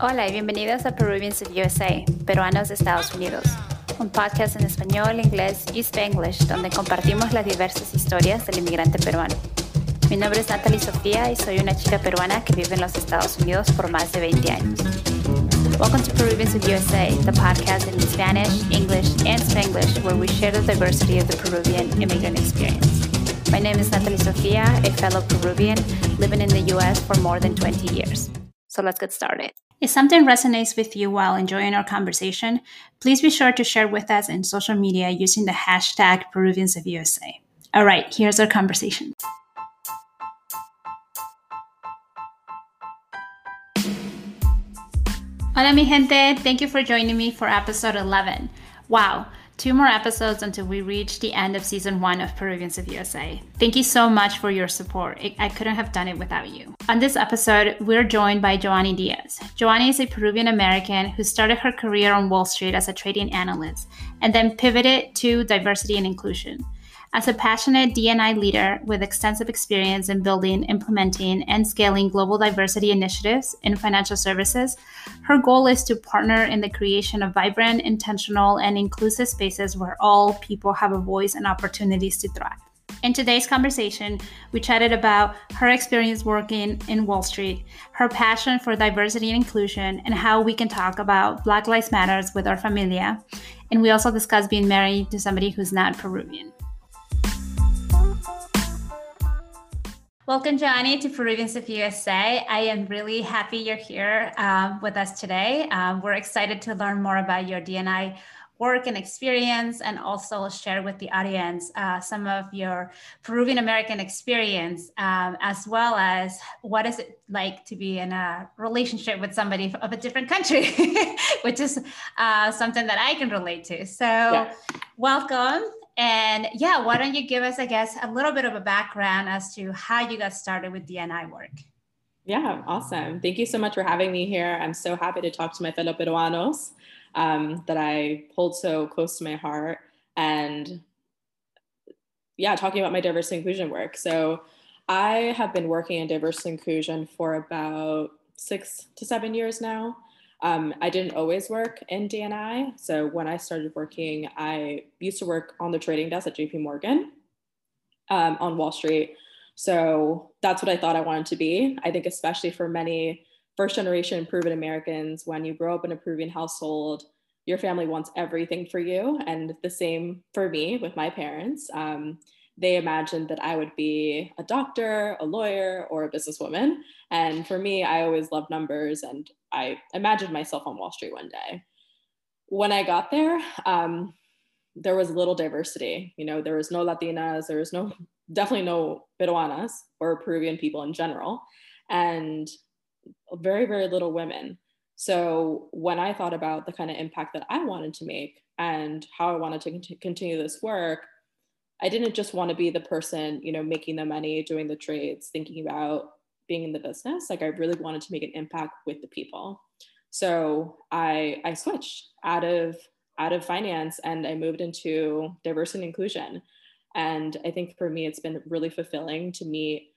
Hola y bienvenidos a Peruvians of USA, Peruanos de Estados Unidos, un podcast en español, inglés y spanglish donde compartimos las diversas historias del inmigrante peruano. Mi nombre es Natalie Sofía y soy una chica peruana que vive en los Estados Unidos por más de 20 años. Welcome to Peruvians of USA, the podcast in Spanish, English, and Spanglish where we share the diversity of the Peruvian immigrant experience. My name is Natalie Sofia, a fellow Peruvian living in the US for more than 20 years. So let's get started. If something resonates with you while enjoying our conversation, please be sure to share with us in social media using the hashtag Peruvians of USA. All right, here's our conversation. Hola, mi gente. Thank you for joining me for episode 11. Wow, two more episodes until we reach the end of season one of Peruvians of USA. Thank you so much for your support. I couldn't have done it without you. On this episode, we're joined by Joanny Diaz. Joanny is a Peruvian American who started her career on Wall Street as a trading analyst and then pivoted to diversity and inclusion. As a passionate DNI leader with extensive experience in building, implementing, and scaling global diversity initiatives in financial services, her goal is to partner in the creation of vibrant, intentional, and inclusive spaces where all people have a voice and opportunities to thrive. In today's conversation, we chatted about her experience working in Wall Street, her passion for diversity and inclusion, and how we can talk about Black Lives Matters with our familia. And we also discussed being married to somebody who's not Peruvian. Welcome, Joanny, to Peruvians of USA. I am really happy you're here um, with us today. Um, we're excited to learn more about your DNI work and experience, and also share with the audience uh, some of your Peruvian American experience, um, as well as what is it like to be in a relationship with somebody of a different country, which is uh, something that I can relate to. So, yeah. welcome. And yeah, why don't you give us, I guess, a little bit of a background as to how you got started with DNI work? Yeah, awesome. Thank you so much for having me here. I'm so happy to talk to my fellow Peruanos um, that I hold so close to my heart. And yeah, talking about my diversity inclusion work. So I have been working in diversity inclusion for about six to seven years now. Um, I didn't always work in DNI. So when I started working, I used to work on the trading desk at JP Morgan um, on Wall Street. So that's what I thought I wanted to be. I think, especially for many first generation Peruvian Americans, when you grow up in a Peruvian household, your family wants everything for you. And the same for me with my parents. Um, they imagined that I would be a doctor, a lawyer, or a businesswoman. And for me, I always loved numbers and I imagined myself on Wall Street one day. When I got there, um, there was little diversity. You know, there was no Latinas, there was no, definitely no Peruanas or Peruvian people in general, and very, very little women. So when I thought about the kind of impact that I wanted to make and how I wanted to continue this work, I didn't just want to be the person, you know, making the money, doing the trades, thinking about being in the business. Like I really wanted to make an impact with the people. So I I switched out of out of finance and I moved into diversity and inclusion. And I think for me, it's been really fulfilling to meet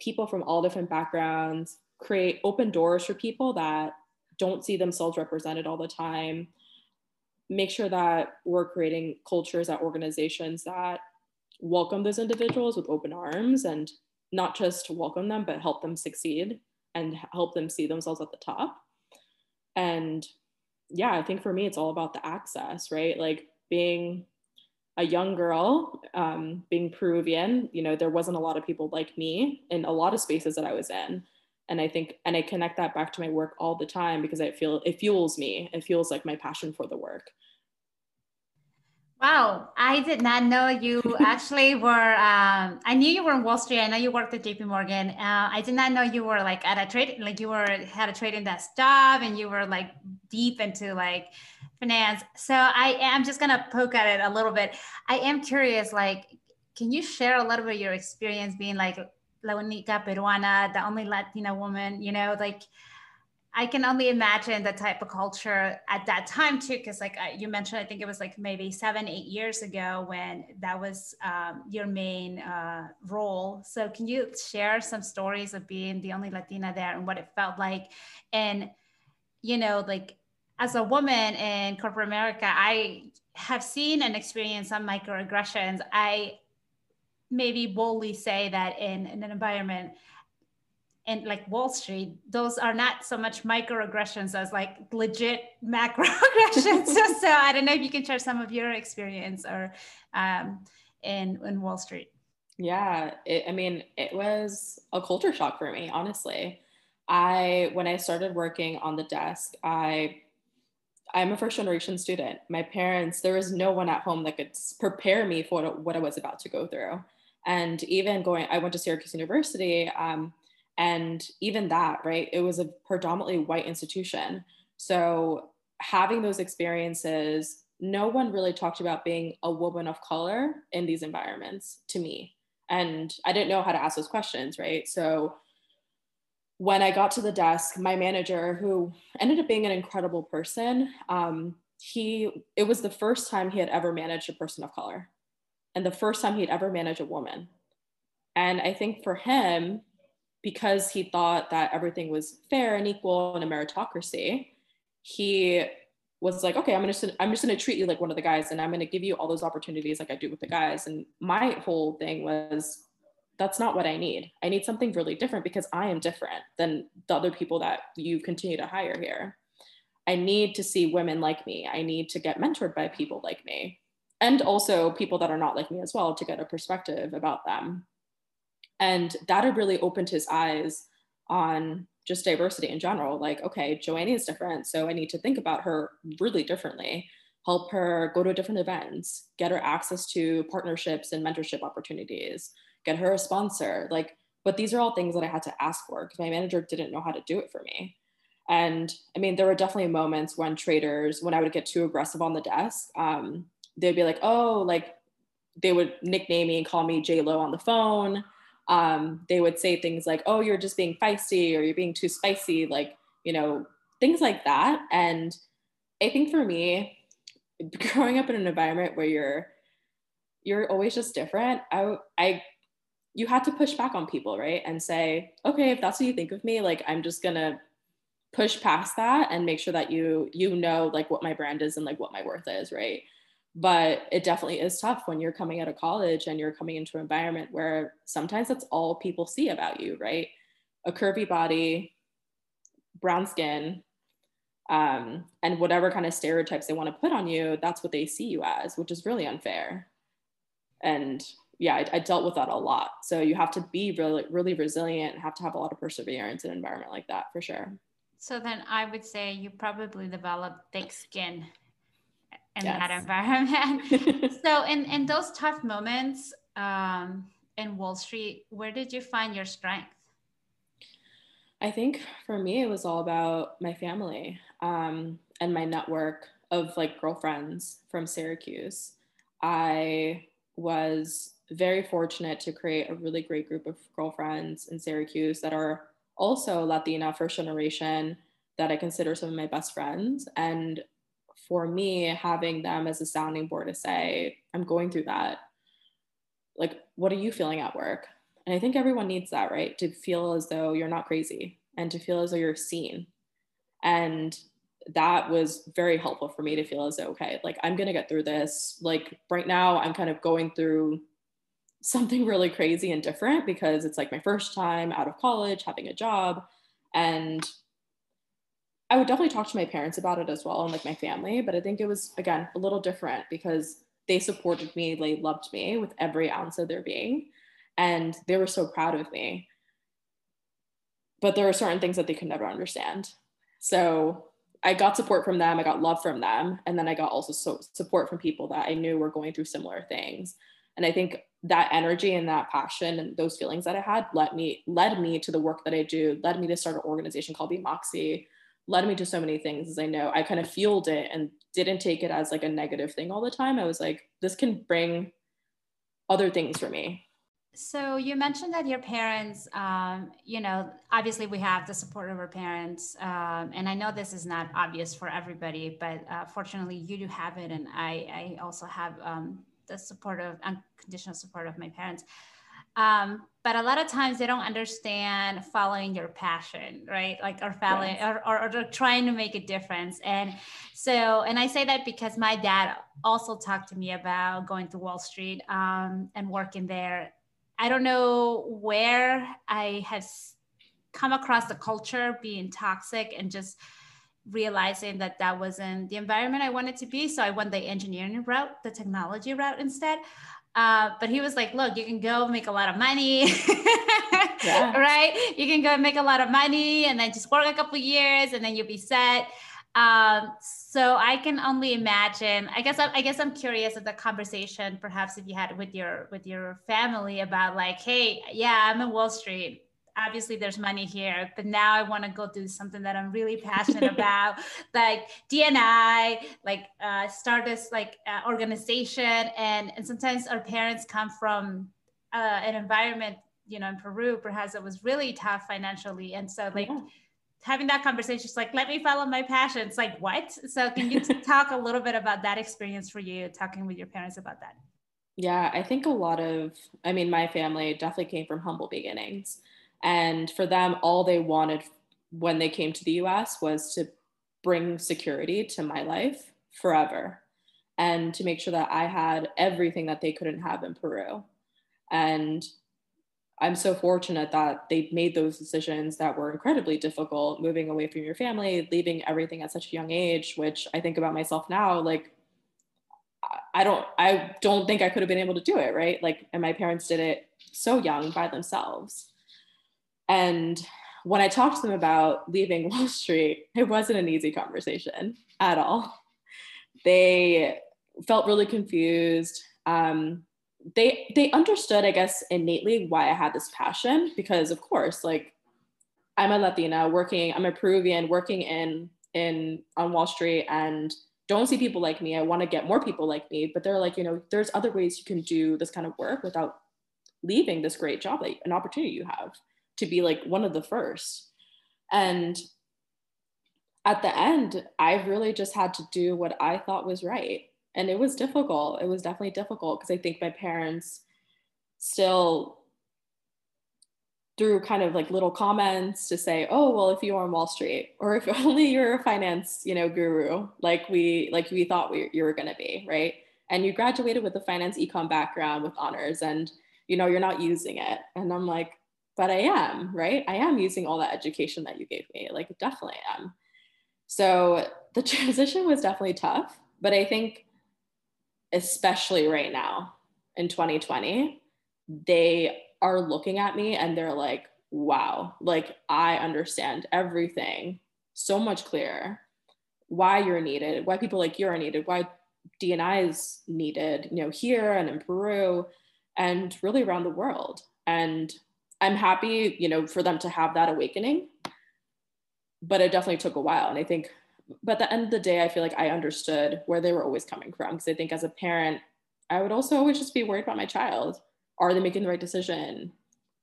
people from all different backgrounds, create open doors for people that don't see themselves represented all the time, make sure that we're creating cultures at organizations that welcome those individuals with open arms and not just welcome them, but help them succeed and help them see themselves at the top. And yeah, I think for me, it's all about the access, right? Like being a young girl, um, being Peruvian, you know, there wasn't a lot of people like me in a lot of spaces that I was in. And I think, and I connect that back to my work all the time because I feel it fuels me. It feels like my passion for the work. Wow, I did not know you actually were. Um, I knew you were in Wall Street. I know you worked at J.P. Morgan. Uh, I did not know you were like at a trade, like you were had a trading desk job, and you were like deep into like finance. So I am just gonna poke at it a little bit. I am curious, like, can you share a little bit of your experience being like la única peruana, the only Latina woman? You know, like I can only imagine the type of culture at that time too, because like you mentioned, I think it was like maybe seven, eight years ago when that was um, your main uh, role. So can you share some stories of being the only Latina there and what it felt like? And you know, like as a woman in corporate America, I have seen and experienced some microaggressions. I maybe boldly say that in, in an environment and like Wall Street, those are not so much microaggressions as like legit macroaggressions. so I don't know if you can share some of your experience or um, in in Wall Street. Yeah, it, I mean, it was a culture shock for me, honestly. I when I started working on the desk, I I'm a first generation student. My parents, there was no one at home that could prepare me for what I was about to go through. And even going, I went to Syracuse University, um, and even that, right, it was a predominantly white institution. So having those experiences, no one really talked about being a woman of color in these environments to me. And I didn't know how to ask those questions, right? So when I got to the desk, my manager, who ended up being an incredible person, um, he it was the first time he had ever managed a person of color, and the first time he'd ever managed a woman. And I think for him, because he thought that everything was fair and equal and a meritocracy, he was like, okay, I'm gonna I'm just gonna treat you like one of the guys, and I'm gonna give you all those opportunities like I do with the guys. And my whole thing was that's not what I need. I need something really different because I am different than the other people that you continue to hire here. I need to see women like me. I need to get mentored by people like me and also people that are not like me as well to get a perspective about them. And that had really opened his eyes on just diversity in general. Like, okay, Joanny is different. So I need to think about her really differently, help her go to different events, get her access to partnerships and mentorship opportunities get her a sponsor. Like, but these are all things that I had to ask for because my manager didn't know how to do it for me. And I mean, there were definitely moments when traders, when I would get too aggressive on the desk, um, they'd be like, oh, like they would nickname me and call me J Lo on the phone. Um, they would say things like, oh, you're just being feisty or you're being too spicy, like, you know, things like that. And I think for me, growing up in an environment where you're you're always just different, I I you had to push back on people, right? And say, okay, if that's what you think of me, like I'm just gonna push past that and make sure that you you know like what my brand is and like what my worth is, right? But it definitely is tough when you're coming out of college and you're coming into an environment where sometimes that's all people see about you, right? A curvy body, brown skin, um, and whatever kind of stereotypes they want to put on you, that's what they see you as, which is really unfair. And yeah, I, I, dealt with that a lot. So you have to be really, really resilient and have to have a lot of perseverance in an environment like that for sure. So then I would say you probably developed thick skin in yes. that environment. so in, in those tough moments um, in Wall Street, where did you find your strength? I think for me, it was all about my family um, and my network of like girlfriends from Syracuse. I was very fortunate to create a really great group of girlfriends in Syracuse that are also Latina first generation that I consider some of my best friends. And for me, having them as a sounding board to say, I'm going through that. Like, what are you feeling at work? And I think everyone needs that, right? To feel as though you're not crazy and to feel as though you're seen. And that was very helpful for me to feel as though, okay, like I'm going to get through this. Like right now, I'm kind of going through something really crazy and different because it's like my first time out of college, having a job. And I would definitely talk to my parents about it as well and like my family. But I think it was, again, a little different because they supported me, they loved me with every ounce of their being. And they were so proud of me. But there are certain things that they could never understand. So I got support from them, I got love from them. And then I got also so support from people that I knew were going through similar things. And I think that energy and that passion and those feelings that I had led me led me to the work that I do, led me to start an organization called Be Moxie, led me to so many things as I know. I kind of fueled it and didn't take it as like a negative thing all the time. I was like, this can bring other things for me. So you mentioned that your parents, um, you know, obviously we have the support of our parents, um, and I know this is not obvious for everybody, but uh, fortunately you do have it, and I, I also have um, the support of unconditional support of my parents. Um, but a lot of times they don't understand following your passion right? Like or following yes. or, or, or, trying to make a difference. And so and i say that because my dad also talked to me about going to wall street um, and working there. I don't know where i have come across the culture being toxic and just realizing that that wasn't the environment i wanted to be. So i went the engineering route the technology route instead uh, but he was like, look, you can go make a lot of money, yeah. right? You can go make a lot of money and then just work a couple years and then you'll be set. Um, so I can only imagine. I guess I, I guess I'm curious of the conversation, perhaps if you had with your with your family about like, hey, yeah, I'm in Wall Street obviously there's money here, but now I want to go do something that I'm really passionate about, like DNI, like uh, start this like uh, organization. And, and sometimes our parents come from uh, an environment, you know, in Peru, perhaps it was really tough financially. And so like, yeah. having that conversation is like let me follow my passion it's like what so can you talk a little bit about that experience for you talking with your parents about that yeah, I think a lot of, I mean, my family definitely came from humble beginnings. And for them, all they wanted when they came to the US was to bring security to my life forever and to make sure that I had everything that they couldn't have in Peru. And I'm so fortunate that they made those decisions that were incredibly difficult, moving away from your family, leaving everything at such a young age, which I think about myself now, like I don't I don't think I could have been able to do it, right? Like and my parents did it so young by themselves. And when I talked to them about leaving Wall Street, it wasn't an easy conversation at all. They felt really confused. Um, they they understood, I guess, innately why I had this passion because, of course, like I'm a Latina working, I'm a Peruvian working in in on Wall Street and don't see people like me. I want to get more people like me, but they're like, you know, there's other ways you can do this kind of work without leaving this great job, like an opportunity you have to be like one of the first. And at the end, I really just had to do what I thought was right. And it was difficult. It was definitely difficult because I think my parents still through kind of like little comments to say, oh, well, if you are on Wall Street or if only you're a finance, you know, guru, like we like we thought we, you were gonna be, right? And you graduated with a finance econ background with honors and you know, you're not using it. And I'm like, but I am, right? I am using all that education that you gave me. Like, definitely am. So the transition was definitely tough, but I think, especially right now in 2020, they are looking at me and they're like, wow, like I understand everything so much clearer. Why you're needed, why people like you are needed, why DNI is needed, you know, here and in Peru and really around the world. And I'm happy, you know, for them to have that awakening. But it definitely took a while. And I think, but at the end of the day, I feel like I understood where they were always coming from. Because I think as a parent, I would also always just be worried about my child. Are they making the right decision?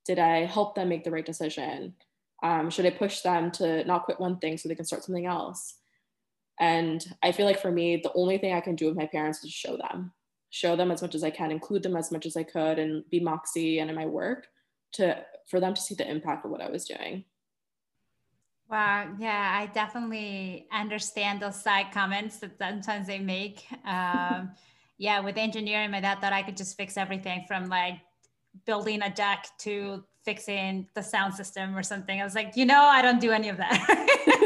Did I help them make the right decision? Um, should I push them to not quit one thing so they can start something else? And I feel like for me, the only thing I can do with my parents is show them, show them as much as I can, include them as much as I could, and be Moxie and in my work to for them to see the impact of what I was doing. Wow, yeah, I definitely understand those side comments that sometimes they make. Um, yeah, with engineering, my dad thought I could just fix everything from like building a deck to fixing the sound system or something. I was like, you know, I don't do any of that.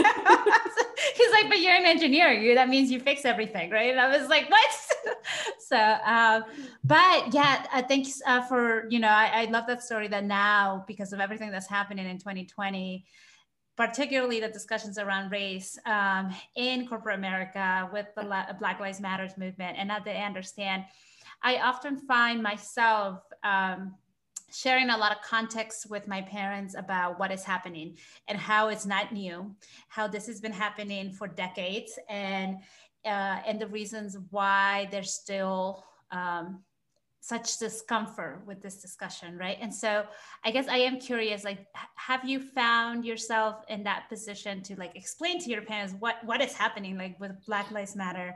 He's like, but you're an engineer. You that means you fix everything, right? And I was like, what? so, uh, but yeah, uh, thanks uh, for, you know, I, I love that story that now, because of everything that's happening in 2020, particularly the discussions around race um, in corporate America with the Black Lives Matters movement, and that they understand. I often find myself um, sharing a lot of context with my parents about what is happening and how it's not new, how this has been happening for decades, and uh, and the reasons why there's still um, such discomfort with this discussion, right? And so I guess I am curious, like, have you found yourself in that position to like explain to your parents what what is happening, like with Black Lives Matter,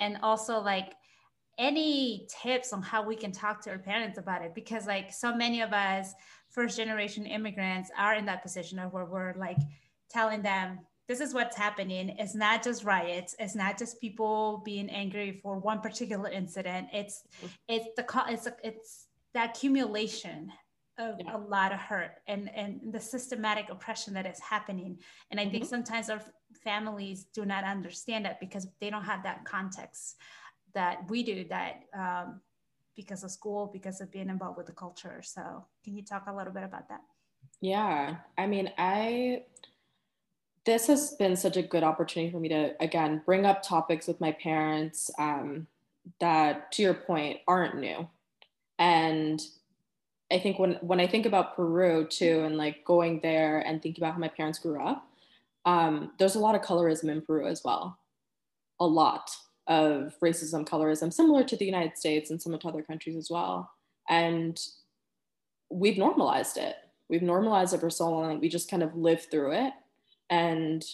and also like any tips on how we can talk to our parents about it? Because like so many of us first generation immigrants are in that position of where we're like telling them this is what's happening. It's not just riots. It's not just people being angry for one particular incident. It's it's the it's it's the accumulation of yeah. a lot of hurt and and the systematic oppression that is happening. And i mm-hmm. think sometimes our families do not understand that because they don't have that context that we do that um, because of school because of being involved with the culture. So can you talk a little bit about that? Yeah. I mean i this has been such a good opportunity for me to again bring up topics with my parents um, that to your point aren't new. And i think when when i think about peru too and like going there and thinking about how my parents grew up um, there's a lot of colorism in peru as well. A lot of racism colorism similar to the united states and some of other countries as well and we've normalized it we've normalized it for so long we just kind of live through it and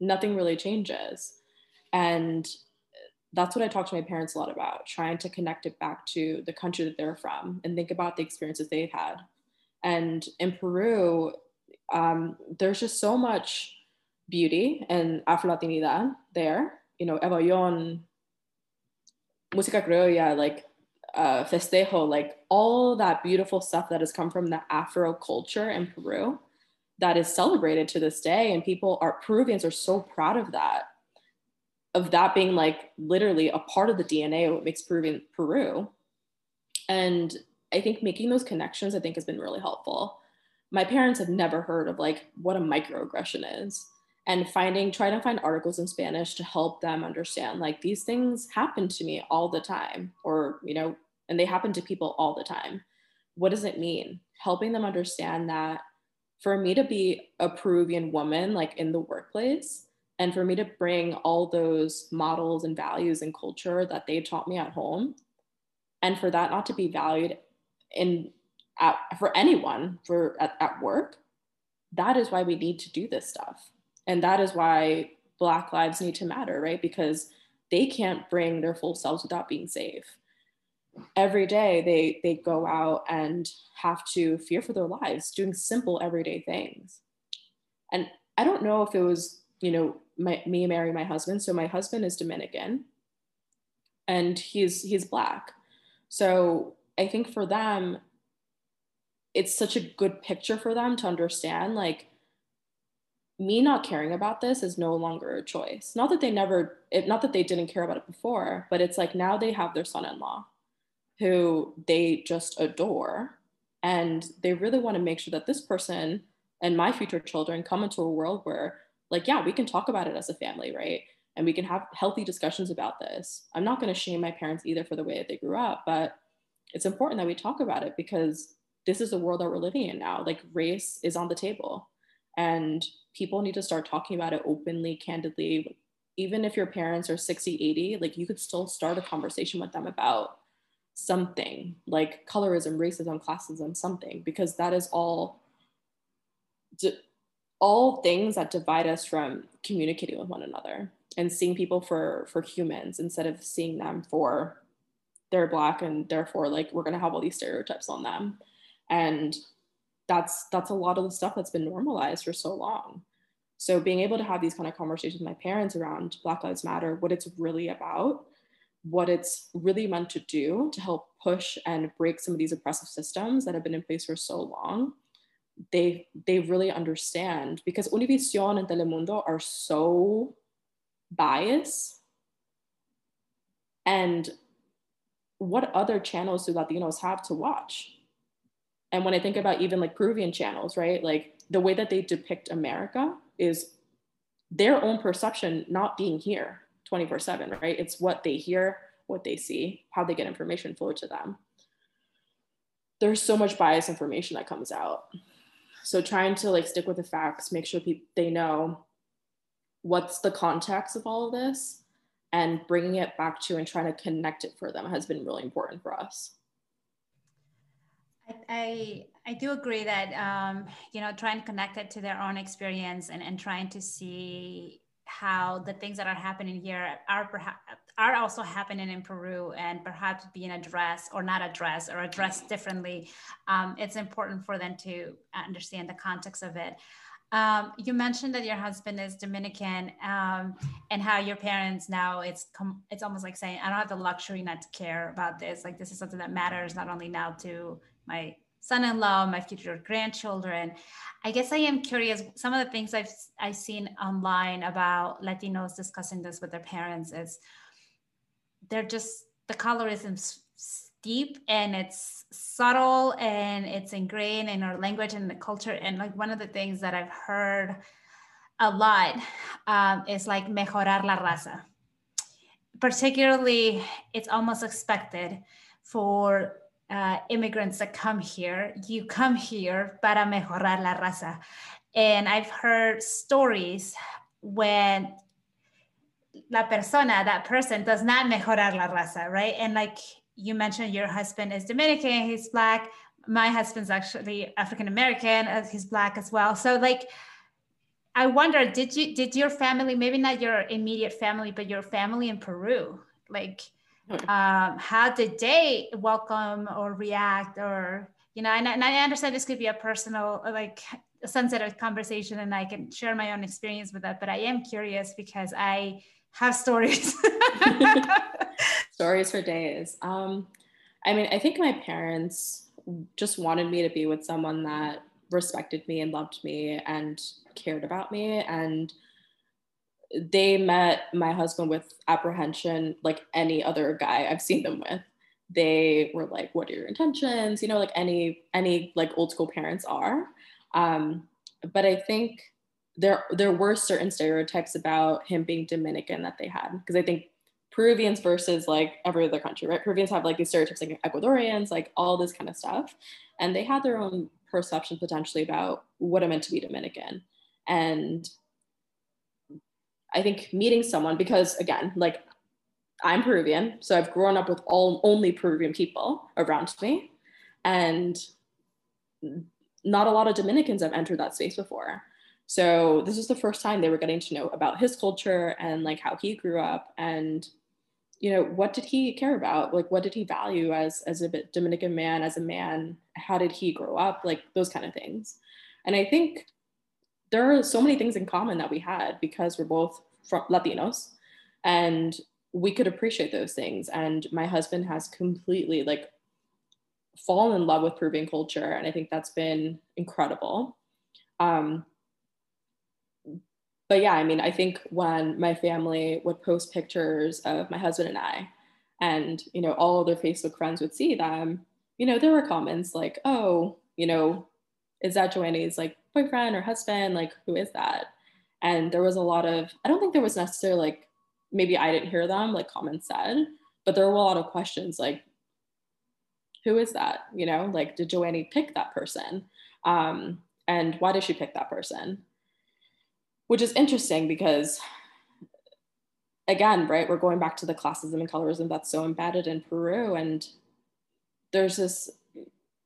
nothing really changes. And that's what I talk to my parents a lot about, trying to connect it back to the country that they're from and think about the experiences they've had. And in Peru, um, there's just so much beauty and Afro-Latinidad there. You know, Eva Ayllón, Música Criolla, like uh, Festejo, like all that beautiful stuff that has come from the Afro culture in Peru that is celebrated to this day and people are peruvians are so proud of that of that being like literally a part of the dna of what makes peruvian peru. And i think making those connections i think has been really helpful. My parents have never heard of like what a microaggression is and finding trying to find articles in spanish to help them understand like these things happen to me all the time or you know and they happen to people all the time. What does it mean? Helping them understand that for me to be a Peruvian woman, like in the workplace, and for me to bring all those models and values and culture that they taught me at home, and for that not to be valued in at, for anyone for at, at work, that is why we need to do this stuff, and that is why Black lives need to matter, right? Because they can't bring their full selves without being safe. Every day they they go out and have to fear for their lives doing simple everyday things. And i don't know if it was you know my, me marrying my husband. So my husband is dominican and he's he's black. So i think for them it's such a good picture for them to understand like me not caring about this is no longer a choice not that they never it, not that they didn't care about it before but it's like now they have their son-in-law who they just adore. And they really want to make sure that this person and my future children come into a world where, like, yeah, we can talk about it as a family, right? And we can have healthy discussions about this. I'm not going to shame my parents either for the way that they grew up, but it's important that we talk about it because this is the world that we're living in now. Like, race is on the table, and people need to start talking about it openly, candidly. Even if your parents are 60, 80, like, you could still start a conversation with them about something like colorism, racism, classism, something, because that is all all things that divide us from communicating with one another and seeing people for for humans instead of seeing them for they're black and therefore like we're going to have all these stereotypes on them and that's that's a lot of the stuff that's been normalized for so long so being able to have these kind of conversations with my parents around black lives matter what it's really about what it's really meant to do to help push and break some of these oppressive systems that have been in place for so long they they really understand because Univision and Telemundo are so biased and what other channels do Latinos have to watch? And when I think about even like Peruvian channels, right? Like the way that they depict America is their own perception not being here 24 7, right? It's what they hear, what they see, how they get information flow to them. There's so much bias information that comes out. So trying to like stick with the facts, make sure people they know what's the context of all of this and bringing it back to and trying to connect it for them has been really important for us. I, I do agree that um, you know trying to connect it to their own experience and, and trying to see how the things that are happening here are perhaps are also happening in Peru and perhaps being addressed or not addressed or addressed differently. Um, it's important for them to understand the context of it. Um, you mentioned that your husband is Dominican um, and how your parents now it's com- it's almost like saying I don't have the luxury not to care about this. Like this is something that matters not only now to my son-in-law, my future grandchildren. I guess I am curious. Some of the things I've I've seen online about Latinos discussing this with their parents is they're just the colorism steep and it's subtle and it's ingrained in our language and the culture. And like one of the things that I've heard a lot um, is like mejorar la raza. Particularly, it's almost expected for uh, immigrants that come here. You come here para mejorar la raza. And I've heard stories when la persona, that person does not mejorar la raza, right? And like you mentioned, your husband is Dominican, he's black. My husband's actually African American, he's black as well. So like, I wonder, did you did your family, maybe not your immediate family, but your family in Peru, like, um, how did they welcome or react, or you know? And, and I understand this could be a personal, like, sensitive conversation, and I can share my own experience with that. But I am curious because I have stories. stories for days. Um, I mean, I think my parents just wanted me to be with someone that respected me and loved me and cared about me. And they met my husband with apprehension, like any other guy I've seen them with. They were like, "What are your intentions?" You know, like any any like old school parents are. Um, but I think there there were certain stereotypes about him being Dominican that they had because I think Peruvians versus like every other country, right? Peruvians have like these stereotypes like Ecuadorians, like all this kind of stuff, and they had their own perception potentially about what it meant to be Dominican, and I think meeting someone because again, like I'm Peruvian, so I've grown up with all only Peruvian people around me, and not a lot of Dominicans have entered that space before. So this is the first time they were getting to know about his culture and like how he grew up. And you know what did he care about? Like what did he value as as a dominican man as a man? How did he grow up? Like those kind of things. And i think there are so many things in common that we had because we're both from latinos and we could appreciate those things. And my husband has completely like fallen in love with peruvian culture and i think that's been incredible. Um, but yeah, I mean, I think when my family would post pictures of my husband and I, and you know, all their Facebook friends would see them, you know, there were comments like, "Oh, you know, is that Joanny's like boyfriend or husband? Like, who is that?" And there was a lot of, I don't think there was necessarily like, maybe I didn't hear them like comments said, but there were a lot of questions like, who is that? You know, like, did Joanny pick that person? Um, and why did she pick that person? which is interesting because again right we're going back to the classism and colorism that's so embedded in peru and there's this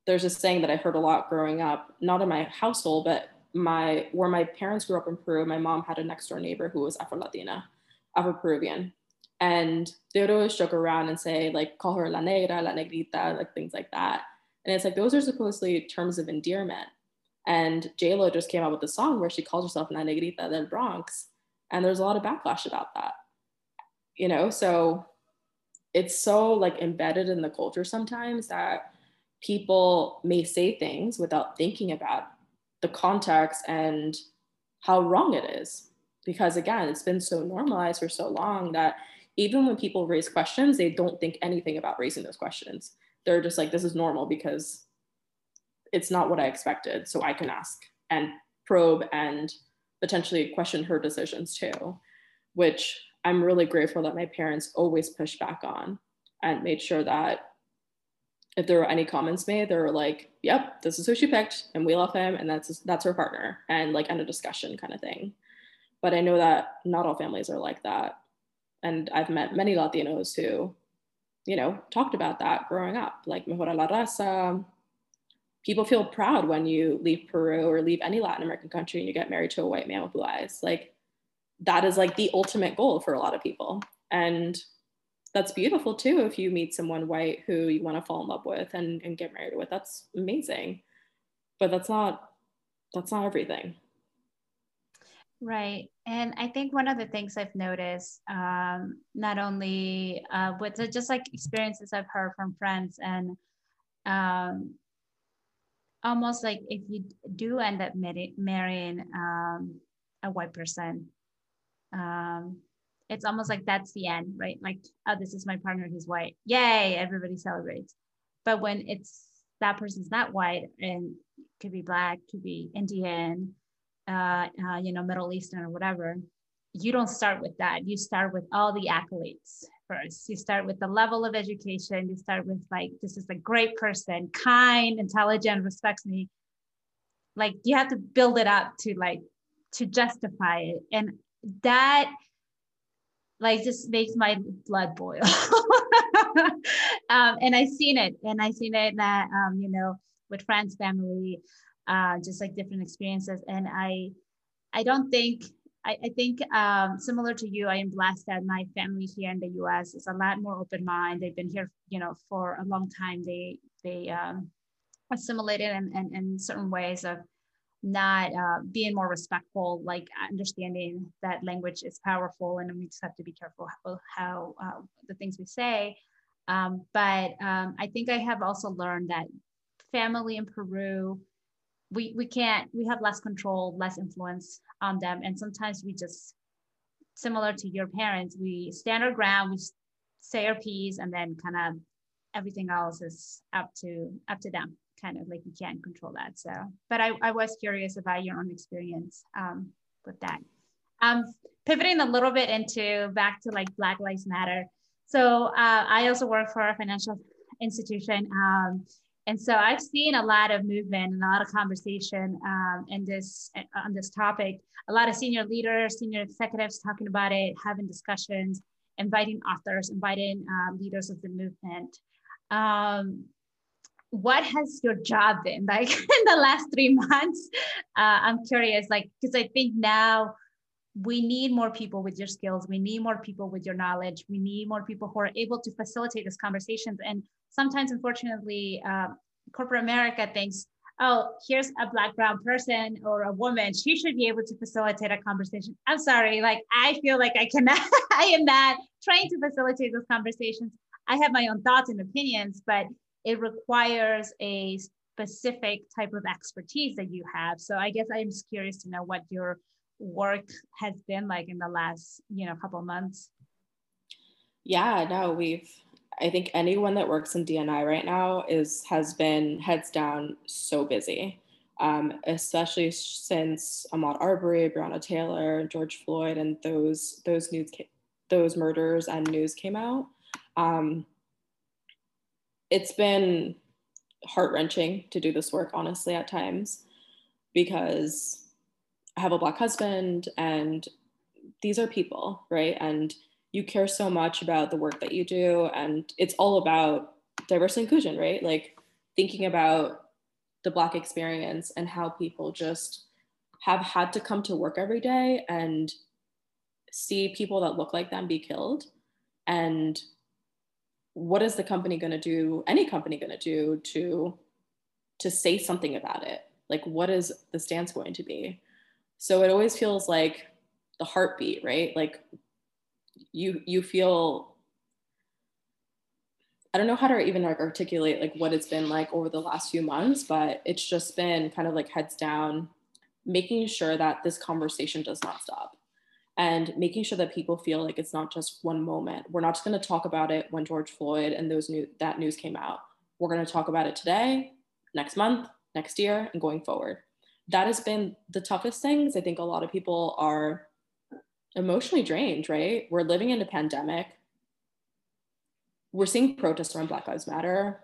there's this saying that i heard a lot growing up not in my household but my where my parents grew up in peru my mom had a next door neighbor who was afro latina afro peruvian and they would always joke around and say like call her la negra la negrita like things like that and it's like those are supposedly terms of endearment and Lo just came out with a song where she calls herself La Negrita del Bronx. And there's a lot of backlash about that. You know, so it's so like embedded in the culture sometimes that people may say things without thinking about the context and how wrong it is. Because again, it's been so normalized for so long that even when people raise questions, they don't think anything about raising those questions. They're just like, this is normal because it's not what I expected. So I can ask and probe and potentially question her decisions too, which I'm really grateful that my parents always pushed back on and made sure that if there were any comments made, they were like, "Yep, this is who she picked, and we love him, and that's that's her partner," and like end a discussion kind of thing. But I know that not all families are like that, and I've met many Latinos who, you know, talked about that growing up, like mejora la raza, people feel proud when you leave Peru or leave any Latin American country and you get married to a white man with blue eyes. Like that is like the ultimate goal for a lot of people. And that's beautiful too if you meet someone white who you want to fall in love with and, and get married with. That's amazing. But that's not that's not everything. Right. And I think one of the things I've noticed, um, not only uh, with just like experiences I've heard from friends and um, almost like if you do end up marrying um, a white person, um, it's almost like that's the end, right? Like, oh, this is my partner, he's white. Yay, everybody celebrates. But when it's that person's not white and could be black, could be Indian, uh, uh, you know, Middle Eastern or whatever, you don't start with that. You start with all the accolades first. You start with the level of education. You start with like, this is a great person, kind, intelligent, respects me. Like you have to build it up to like to justify it. And that like just makes my blood boil. um, and I've seen it, and I've seen it that um, you know with friends, family, uh, just like different experiences. And I, I don't think I, I think um, similar to you, I am blessed that my family here in the U.S. is a lot more open mind. They've been here, you know, for a long time. They they um, assimilated in, in, in certain ways of not uh, being more respectful, like understanding that language is powerful, and we just have to be careful how, how uh, the things we say. Um, but um, I think I have also learned that family in Peru we we can't we have less control less influence on them and sometimes we just similar to your parents we stand our ground we say our piece and then kind of everything else is up to up to them kind of like you can't control that so but i, I was curious about your own experience um, with that um, pivoting a little bit into back to like black lives matter so uh, i also work for a financial institution um, and so I've seen a lot of movement and a lot of conversation um, in this on this topic. A lot of senior leaders, senior executives talking about it, having discussions, inviting authors, inviting uh, leaders of the movement. Um, what has your job been like in the last three months? Uh, I'm curious, like because I think now we need more people with your skills. We need more people with your knowledge. We need more people who are able to facilitate these conversations and sometimes, unfortunately, uh, corporate America thinks, oh, here's a black brown person or a woman. She should be able to facilitate a conversation. I'm sorry, like I feel like I cannot, I am not trying to facilitate those conversations. I have my own thoughts and opinions, but it requires a specific type of expertise that you have. So I guess I'm just curious to know what your work has been like in the last, you know, couple months. Yeah, no, we've I think anyone that works in DNI right now is has been heads down so busy, um, especially since Ahmaud Arbery, Breonna Taylor, George Floyd, and those those news those murders and news came out. Um, it's been heart wrenching to do this work, honestly, at times, because I have a black husband and these are people, right? And you care so much about the work that you do and it's all about diversity inclusion right like thinking about the black experience and how people just have had to come to work every day and see people that look like them be killed and what is the company going to do any company going to do to to say something about it? Like what is the stance going to be? So it always feels like the heartbeat right? Like you you feel I don't know how to even like articulate like what it's been like over the last few months, but it's just been kind of like heads down, making sure that this conversation does not stop and making sure that people feel like it's not just one moment. We're not just going to talk about it when George Floyd and those new that news came out. We're going to talk about it today, next month, next year, and going forward. That has been the toughest things. I think a lot of people are emotionally drained, right? We're living in a pandemic. We're seeing protests around Black Lives Matter.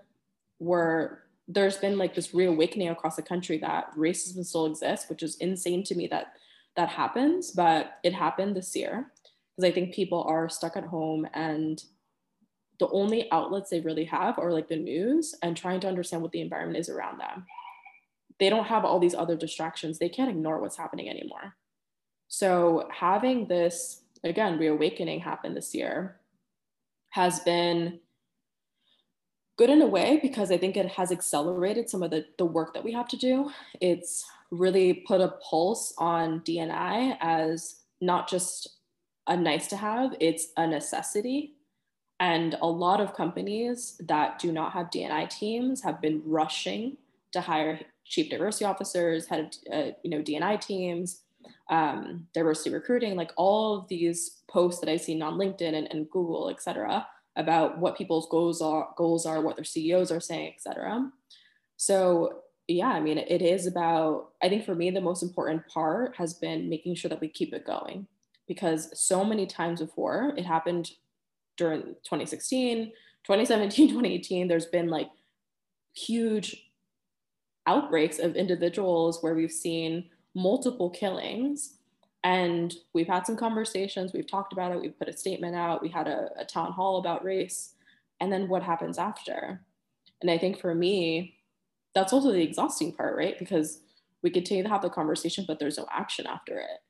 We're there's been like this reawakening across the country that racism still exists, which is insane to me that that happens, but it happened this year because I think people are stuck at home and the only outlets they really have are like the news and trying to understand what the environment is around them. They don't have all these other distractions. They can't ignore what's happening anymore. So having this, again, reawakening happen this year has been good in a way because I think it has accelerated some of the, the work that we have to do. It's really put a pulse on DNI as not just a nice to have, it's a necessity. And a lot of companies that do not have DNI teams have been rushing to hire chief diversity officers, head of uh, you know DNI teams, um, diversity recruiting, like all of these posts that I've seen on LinkedIn and, and Google, et cetera, about what people's goals are, goals are, what their CEOs are saying, et cetera. So yeah, I mean, it is about, I think for me, the most important part has been making sure that we keep it going because so many times before it happened during 2016, 2017, 2018, there's been like huge outbreaks of individuals where we've seen multiple killings and we've had some conversations we've talked about it we've put a statement out we had a, a, town hall about race and then what happens after? And i think for me that's also the exhausting part right? Because we continue to have the conversation but there's no action after it.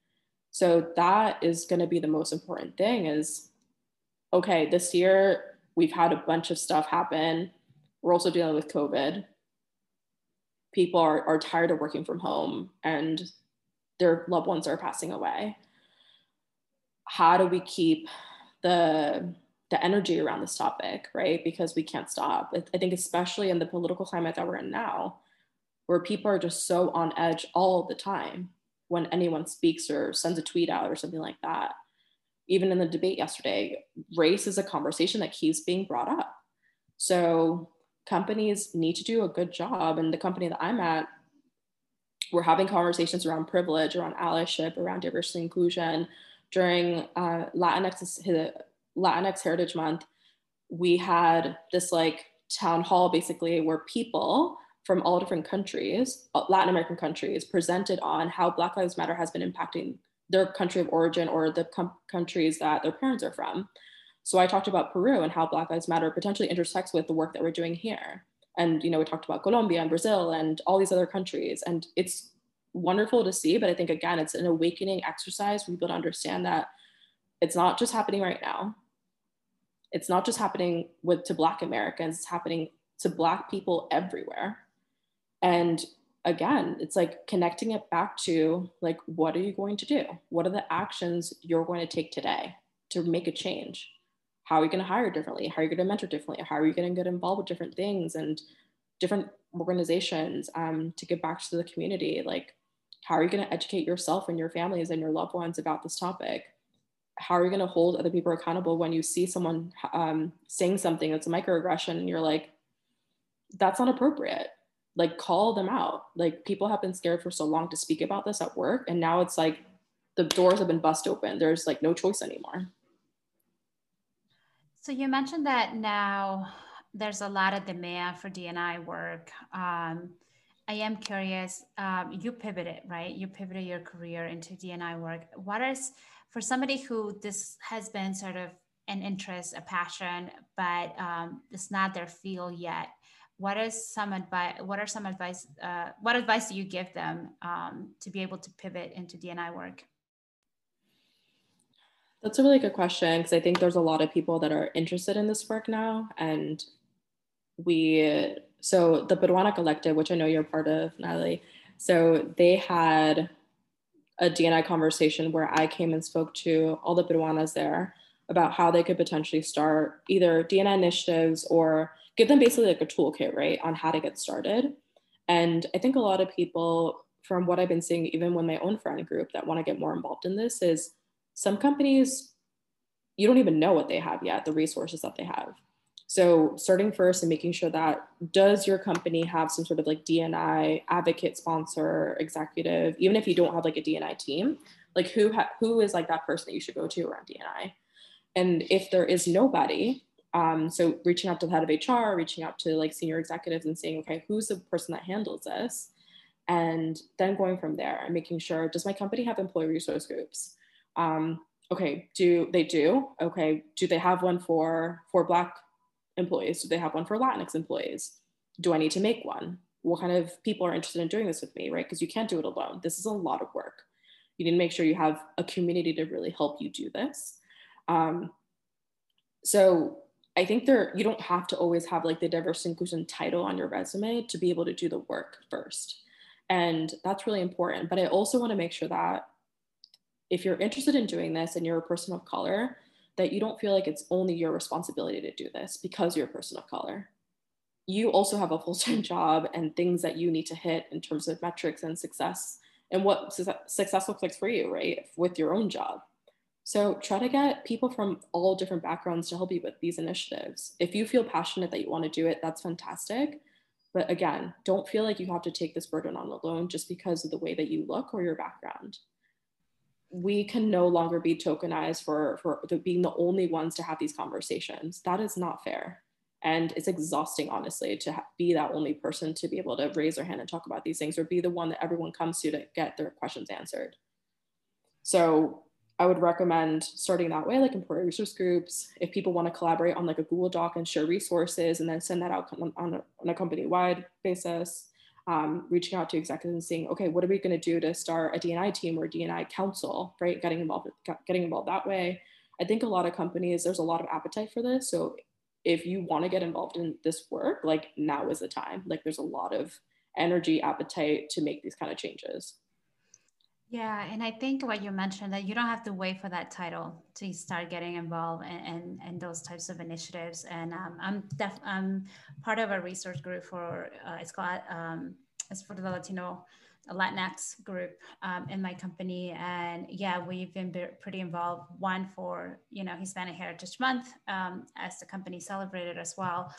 So that is going to be the most important thing is okay this year we've had a bunch of stuff happen. We're also dealing with covid. People are, are tired of working from home and their loved ones are passing away. How do we keep the the energy around this topic right because we can't stop i think especially in the political climate that we're in now where people are just so on edge all the time when anyone speaks or sends a tweet out or something like that even in the debate yesterday race is a conversation that keeps being brought up so companies need to do a good job. And the company that I'm at, we're having conversations around privilege, around allyship, around diversity inclusion. During uh, Latinx, Latinx Heritage Month, we had this like town hall basically where people from all different countries, uh, Latin American countries, presented on how Black Lives Matter has been impacting their country of origin or the com- countries that their parents are from. So I talked about Peru and how Black Lives Matter potentially intersects with the work that we're doing here. And you know, we talked about Colombia and Brazil and all these other countries. And it's wonderful to see, but I think again, it's an awakening exercise for people to understand that it's not just happening right now. It's not just happening with to Black Americans, it's happening to Black people everywhere. And again, it's like connecting it back to like, what are you going to do? What are the actions you're going to take today to make a change? how are you going to hire differently how are you going to mentor differently how are you going to get involved with different things and different organizations um, to give back to the community like how are you going to educate yourself and your families and your loved ones about this topic how are you going to hold other people accountable when you see someone um, saying something that's a microaggression and you're like that's not appropriate like call them out like people have been scared for so long to speak about this at work and now it's like the doors have been bust open there's like no choice anymore so you mentioned that now there's a lot of demand for DNI work. Um, I am curious. Um, you pivoted, right? You pivoted your career into DNI work. What is for somebody who this has been sort of an interest, a passion, but um, it's not their field yet. What is some advice? What are some advice? Uh, what advice do you give them um, to be able to pivot into DNI work? That's a really good question because I think there's a lot of people that are interested in this work now. And we, so the Peruana Collective, which I know you're part of, Natalie, so they had a DNI conversation where I came and spoke to all the Peruanas there about how they could potentially start either DNI initiatives or give them basically like a toolkit, right, on how to get started. And I think a lot of people, from what I've been seeing, even with my own friend group that want to get more involved in this, is some companies, you don't even know what they have yet, the resources that they have. So starting first and making sure that does your company have some sort of like DNI advocate, sponsor, executive, even if you don't have like a DNI team, like who ha- who is like that person that you should go to around DNI? And if there is nobody, um, so reaching out to the head of HR, reaching out to like senior executives and saying, okay, who's the person that handles this? And then going from there and making sure, does my company have employee resource groups? um, okay, do they do? Okay, do they have one for for Black employees? Do they have one for Latinx employees? Do I need to make one? What kind of people are interested in doing this with me, right? Because you can't do it alone. This is a lot of work. you need to make sure you have a community to really help you do this um, so i think there you don't have to always have like the diversity inclusion title on your resume to be able to do the work first and that's really important but i also want to make sure that if you're interested in doing this and you're a person of color that you don't feel like it's only your responsibility to do this because you're a person of color you also have a full-time job and things that you need to hit in terms of metrics and success and what success looks like for you, right? With your own job. So try to get people from all different backgrounds to help you with these initiatives. If you feel passionate that you want to do it, that's fantastic. But again, don't feel like you have to take this burden on alone just because of the way that you look or your background. We can no longer be tokenized for, for being the only ones to have these conversations. That is not fair. And it's exhausting honestly to ha- be that only person to be able to raise their hand and talk about these things or be the one that everyone comes to to get their questions answered. So i would recommend starting that way like employer resource groups. If people want to collaborate on like a google doc and share resources and then send that out on, on a, on a company wide basis um, reaching out to executives and saying okay what are we going to do to start a dni team or dni council right getting involved getting involved that way i think a lot of companies there's a lot of appetite for this so if you want to get involved in this work, like now is the time. Like there's a lot of energy, appetite to make these kind of changes. Yeah, and I think what you mentioned that you don't have to wait for that title to start getting involved in, in, in those types of initiatives. And um, I'm def- I'm part of a research group for uh, it's called um, it's for the Latino Latinx group um, in my company. And yeah, we've been pretty involved. One for, you know, Hispanic Heritage Month um, as the company celebrated as well.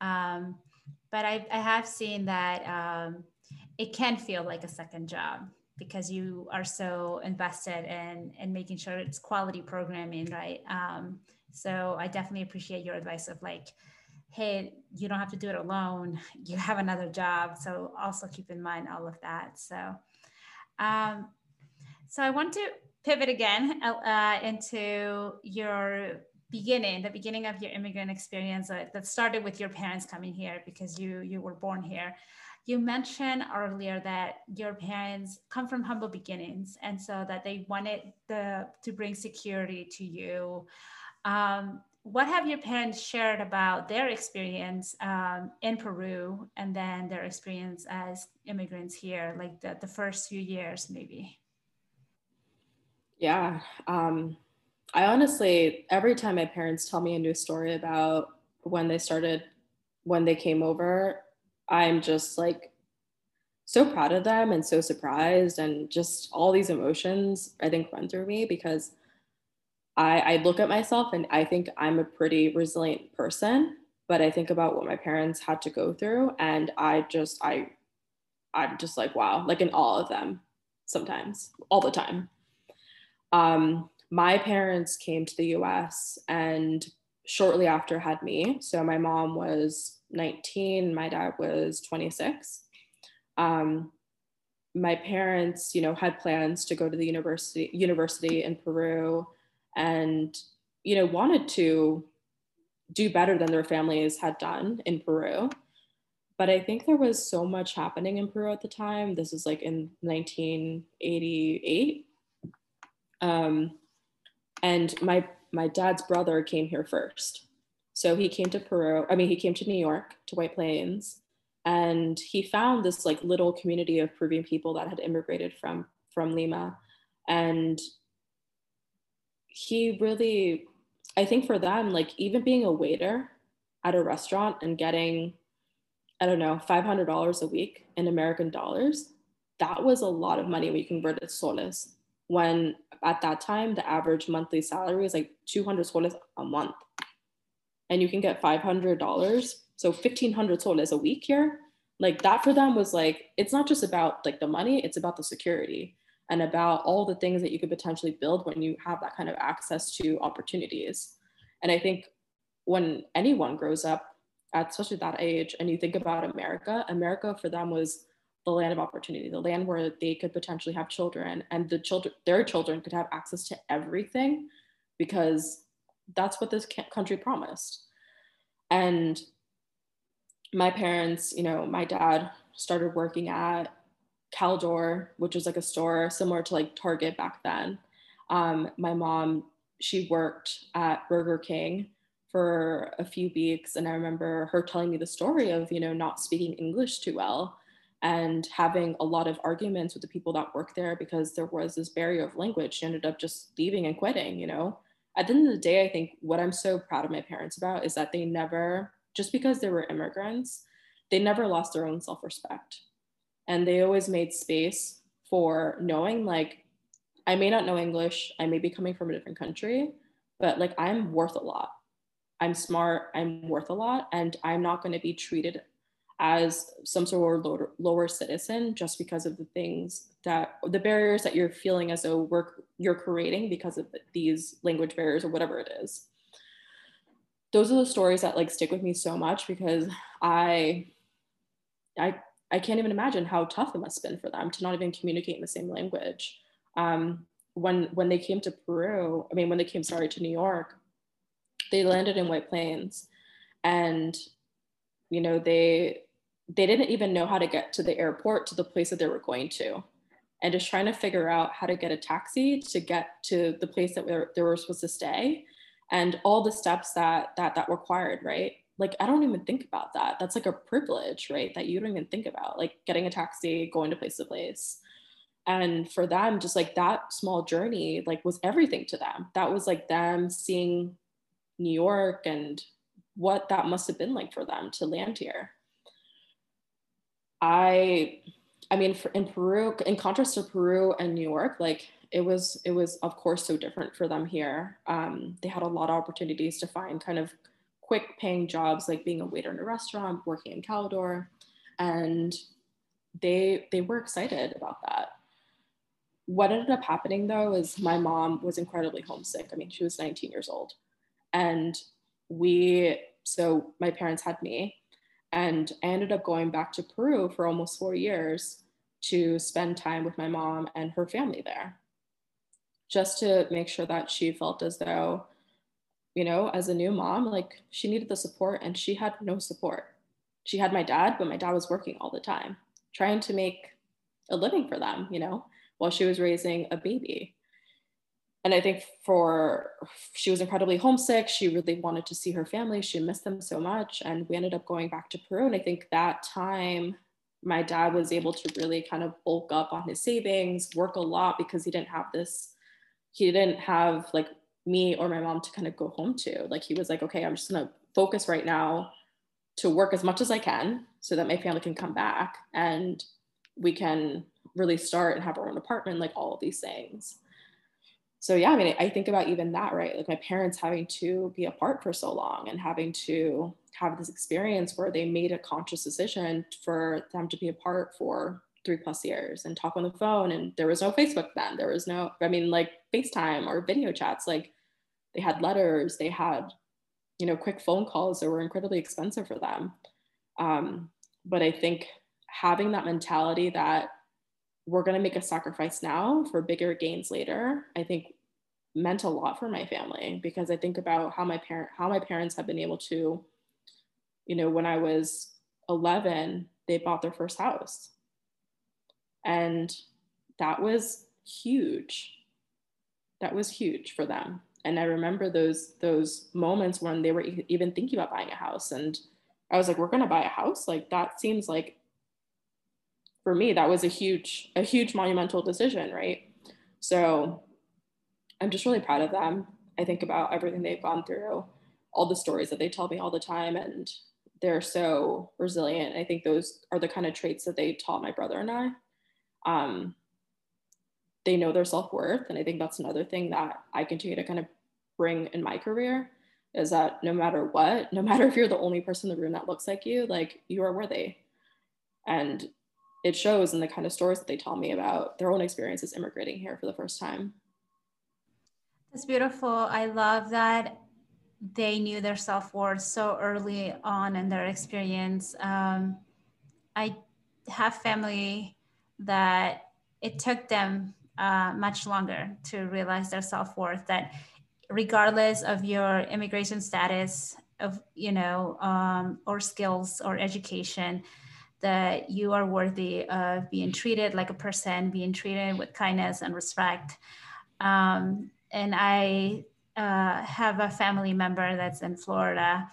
Um, but I, I, have seen that um, it can feel like a second job because you are so invested in, in making sure it's quality programming, right? Um, so I definitely appreciate your advice of like, hey, you don't have to do it alone. You have another job. So also keep in mind all of that. So, um, so I want to pivot again uh, into your beginning, the beginning of your immigrant experience uh, that started with your parents coming here because you you were born here. You mentioned earlier that your parents come from humble beginnings, and so that they wanted the to bring security to you. Um, what have your parents shared about their experience um, in Peru and then their experience as immigrants here, like the, the first few years, maybe? Yeah. Um, I honestly, every time my parents tell me a new story about when they started, when they came over, I'm just like so proud of them and so surprised. And just all these emotions, I think, run through me because I, I look at myself and I think I'm a pretty resilient person, but I think about what my parents had to go through and I just I I'm just like wow, like in all of them sometimes, all the time. Um, my parents came to the US and shortly after had me. So my mom was 19, my dad was 26. Um, my parents, you know, had plans to go to the university university in Peru and you know wanted to do better than their families had done in Peru. But I think there was so much happening in Peru at the time. This is like in 1988. Um, and my my dad's brother came here first. So he came to Peru, I mean, he came to New York, to White Plains, and he found this like little community of Peruvian people that had immigrated from from Lima. And he really i think for them like even being a waiter at a restaurant and getting i don't know $500 a week in american dollars that was a lot of money when you convert soles when at that time the average monthly salary was like 200 soles a month and you can get $500 so 1500 soles a week here like that for them was like it's not just about like the money it's about the security and about all the things that you could potentially build when you have that kind of access to opportunities. And I think when anyone grows up at especially that age and you think about America, America for them was the land of opportunity, the land where they could potentially have children and the children, their children could have access to everything because that's what this country promised. And my parents, you know, my dad started working at Caldor, which was like a store similar to like Target back then. Um, my mom, she worked at Burger King for a few weeks. And I remember her telling me the story of, you know, not speaking English too well and having a lot of arguments with the people that work there because there was this barrier of language. She ended up just leaving and quitting, you know. At the end of the day, I think what I'm so proud of my parents about is that they never, just because they were immigrants, they never lost their own self respect. And they always made space for knowing, like, I may not know English, I may be coming from a different country, but like, I'm worth a lot I'm smart, I'm worth a lot, and I'm not going to be treated as some sort of lower, lower citizen just because of the things that the barriers that you're feeling as though we're, you're creating because of these language barriers or whatever it is. Those are the stories that like stick with me so much because I, I, I can't even imagine how tough it must have been for them to not even communicate in the same language. Um, when when they came to Peru, I mean, when they came, sorry, to New York, they landed in White Plains and you know they they didn't even know how to get to the airport to the place that they were going to. And just trying to figure out how to get a taxi to get to the place that they were supposed to stay and all the steps that that that required right? Like i don't even think about that. That's like a privilege right? That you don't even think about like getting a taxi going to place to place. And for them just like that small journey like was everything to them. That was like them seeing New York and what that must have been like for them to land here. I I mean for, in Peru in contrast to Peru and New York like it was it was of course so different for them here. Um, they had a lot of opportunities to find kind of quick paying jobs like being a waiter in a restaurant, working in Caldor, and they they were excited about that. What ended up happening though is my mom was incredibly homesick. I mean, she was 19 years old. And we, so my parents had me, and I ended up going back to Peru for almost four years to spend time with my mom and her family there, just to make sure that she felt as though, you know, as a new mom, like she needed the support and she had no support. She had my dad, but my dad was working all the time, trying to make a living for them, you know, while she was raising a baby and I think for she was incredibly homesick. She really wanted to see her family. She missed them so much. And we ended up going back to Peru. And I think that time my dad was able to really kind of bulk up on his savings, work a lot because he didn't have this, he didn't have like me or my mom to kind of go home to. Like he was like, okay, I'm just gonna focus right now to work as much as I can so that my family can come back and we can really start and have our own apartment, like all of these things so yeah i mean i think about even that right? Like my parents having to be apart for so long and having to have this experience where they made a conscious decision for them to be apart for three plus years and talk on the phone and there was no facebook then. There was no i mean like facetime or video chats like they had letters they had you know quick phone calls that were incredibly expensive for them. Um, but i think having that mentality that we're going to make a sacrifice now for bigger gains later. I think meant a lot for my family because i think about how my parent how my parents have been able to you know when i was 11 they bought their first house. And that was huge. That was huge for them. And i remember those those moments when they were even thinking about buying a house. And i was like we're going to buy a house? Like that seems like for me that was a huge a huge monumental decision right? So i'm just really proud of them. I think about everything they've gone through all the stories that they tell me all the time and they're so resilient. I think those are the kind of traits that they taught my brother and i. Um, they know their self-worth and i think that's another thing that i continue to kind of bring in my career is that no matter what no matter if you're the only person in the room that looks like you like you are worthy. And it shows in the kind of stories that they tell me about their own experiences immigrating here for the first time. That's beautiful. I love that they knew their self worth so early on in their experience. Um, I have family that it took them uh, much longer to realize their self worth. That regardless of your immigration status, of you know, um, or skills or education, that you are worthy of being treated like a person, being treated with kindness and respect. Um, and I uh, have a family member that's in Florida,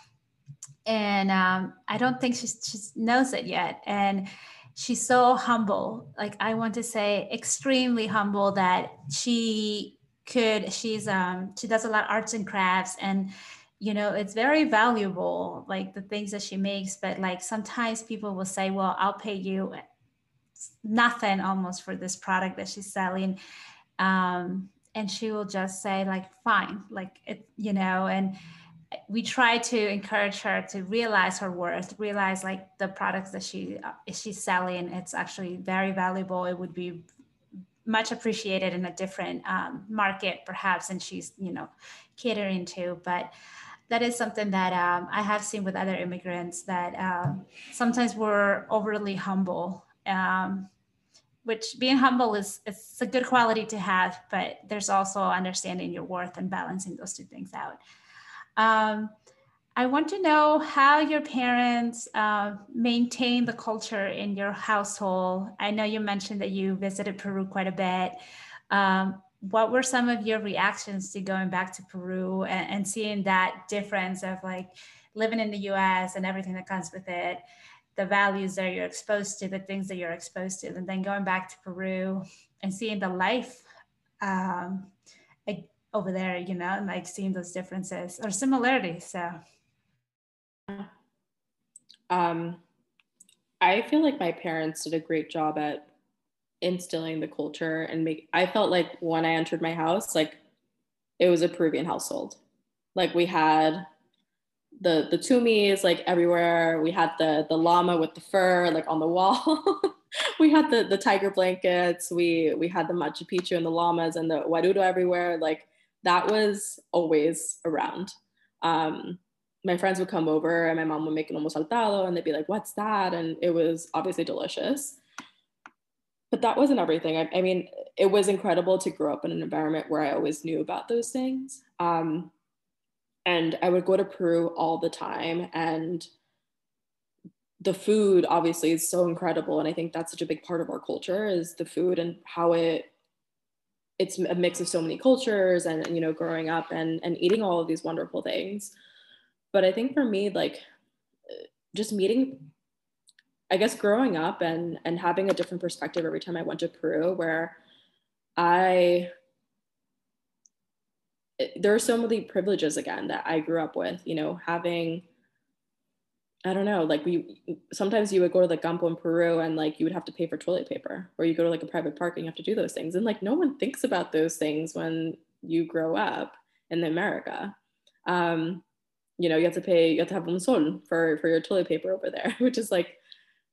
and um, I don't think she, knows it yet. And she's so humble, like I want to say, extremely humble that she could. She's um, she does a lot of arts and crafts and you know it's very valuable like the things that she makes but like sometimes people will say well i'll pay you nothing almost for this product that she's selling. Um, and she will just say like fine like it you know and we try to encourage her to realize her worth realize like the products that she uh, she's selling. It's actually very valuable. It would be much appreciated in a different um, market perhaps and she's you know catering to but that is something that um, I have seen with other immigrants that um, sometimes we're overly humble. Um, which being humble is it's a good quality to have, but there's also understanding your worth and balancing those two things out. Um, I want to know how your parents uh, maintain the culture in your household. I know you mentioned that you visited Peru quite a bit. Um, what were some of your reactions to going back to Peru and, and, seeing that difference of like living in the US and everything that comes with it, the values that you're exposed to, the things that you're exposed to, and then going back to Peru and seeing the life um, like over there, you know, and like seeing those differences or similarities. So, um, I feel like my parents did a great job at instilling the culture and make I felt like when I entered my house, like it was a Peruvian household. Like we had the the tumis like everywhere. We had the the llama with the fur like on the wall. we had the the tiger blankets. We we had the Machu Picchu and the llamas and the Huayruro everywhere. Like that was always around. Um, my friends would come over and my mom would make an lomo saltado and they'd be like, "What's that?" And it was obviously delicious but that wasn't everything. I, I, mean, it was incredible to grow up in an environment where I always knew about those things. Um, and I would go to Peru all the time. And the food obviously is so incredible. And I think that's such a big part of our culture is the food and how it it's a mix of so many cultures and you know growing up and and eating all of these wonderful things but i think for me like just meeting I guess growing up and and having a different perspective every time I went to Peru, where I there are so many privileges again that I grew up with. You know, having I don't know, like we sometimes you would go to the campo in Peru and like you would have to pay for toilet paper, or you go to like a private park and you have to do those things, and like no one thinks about those things when you grow up in America. Um, you know, you have to pay, you have to have un sol for for your toilet paper over there, which is like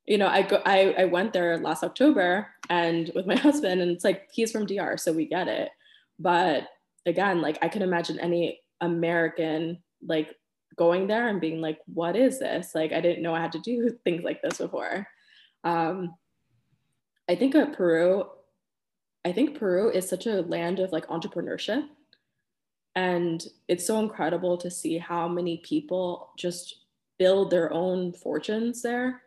you know, I go, I, I went there last October and with my husband, and it's like he's from DR, so we get it. But again, like I can imagine any American like going there and being like, "What is this?" Like I didn't know I had to do things like this before. Um, I think at Peru, I think Peru is such a land of like entrepreneurship, and it's so incredible to see how many people just build their own fortunes there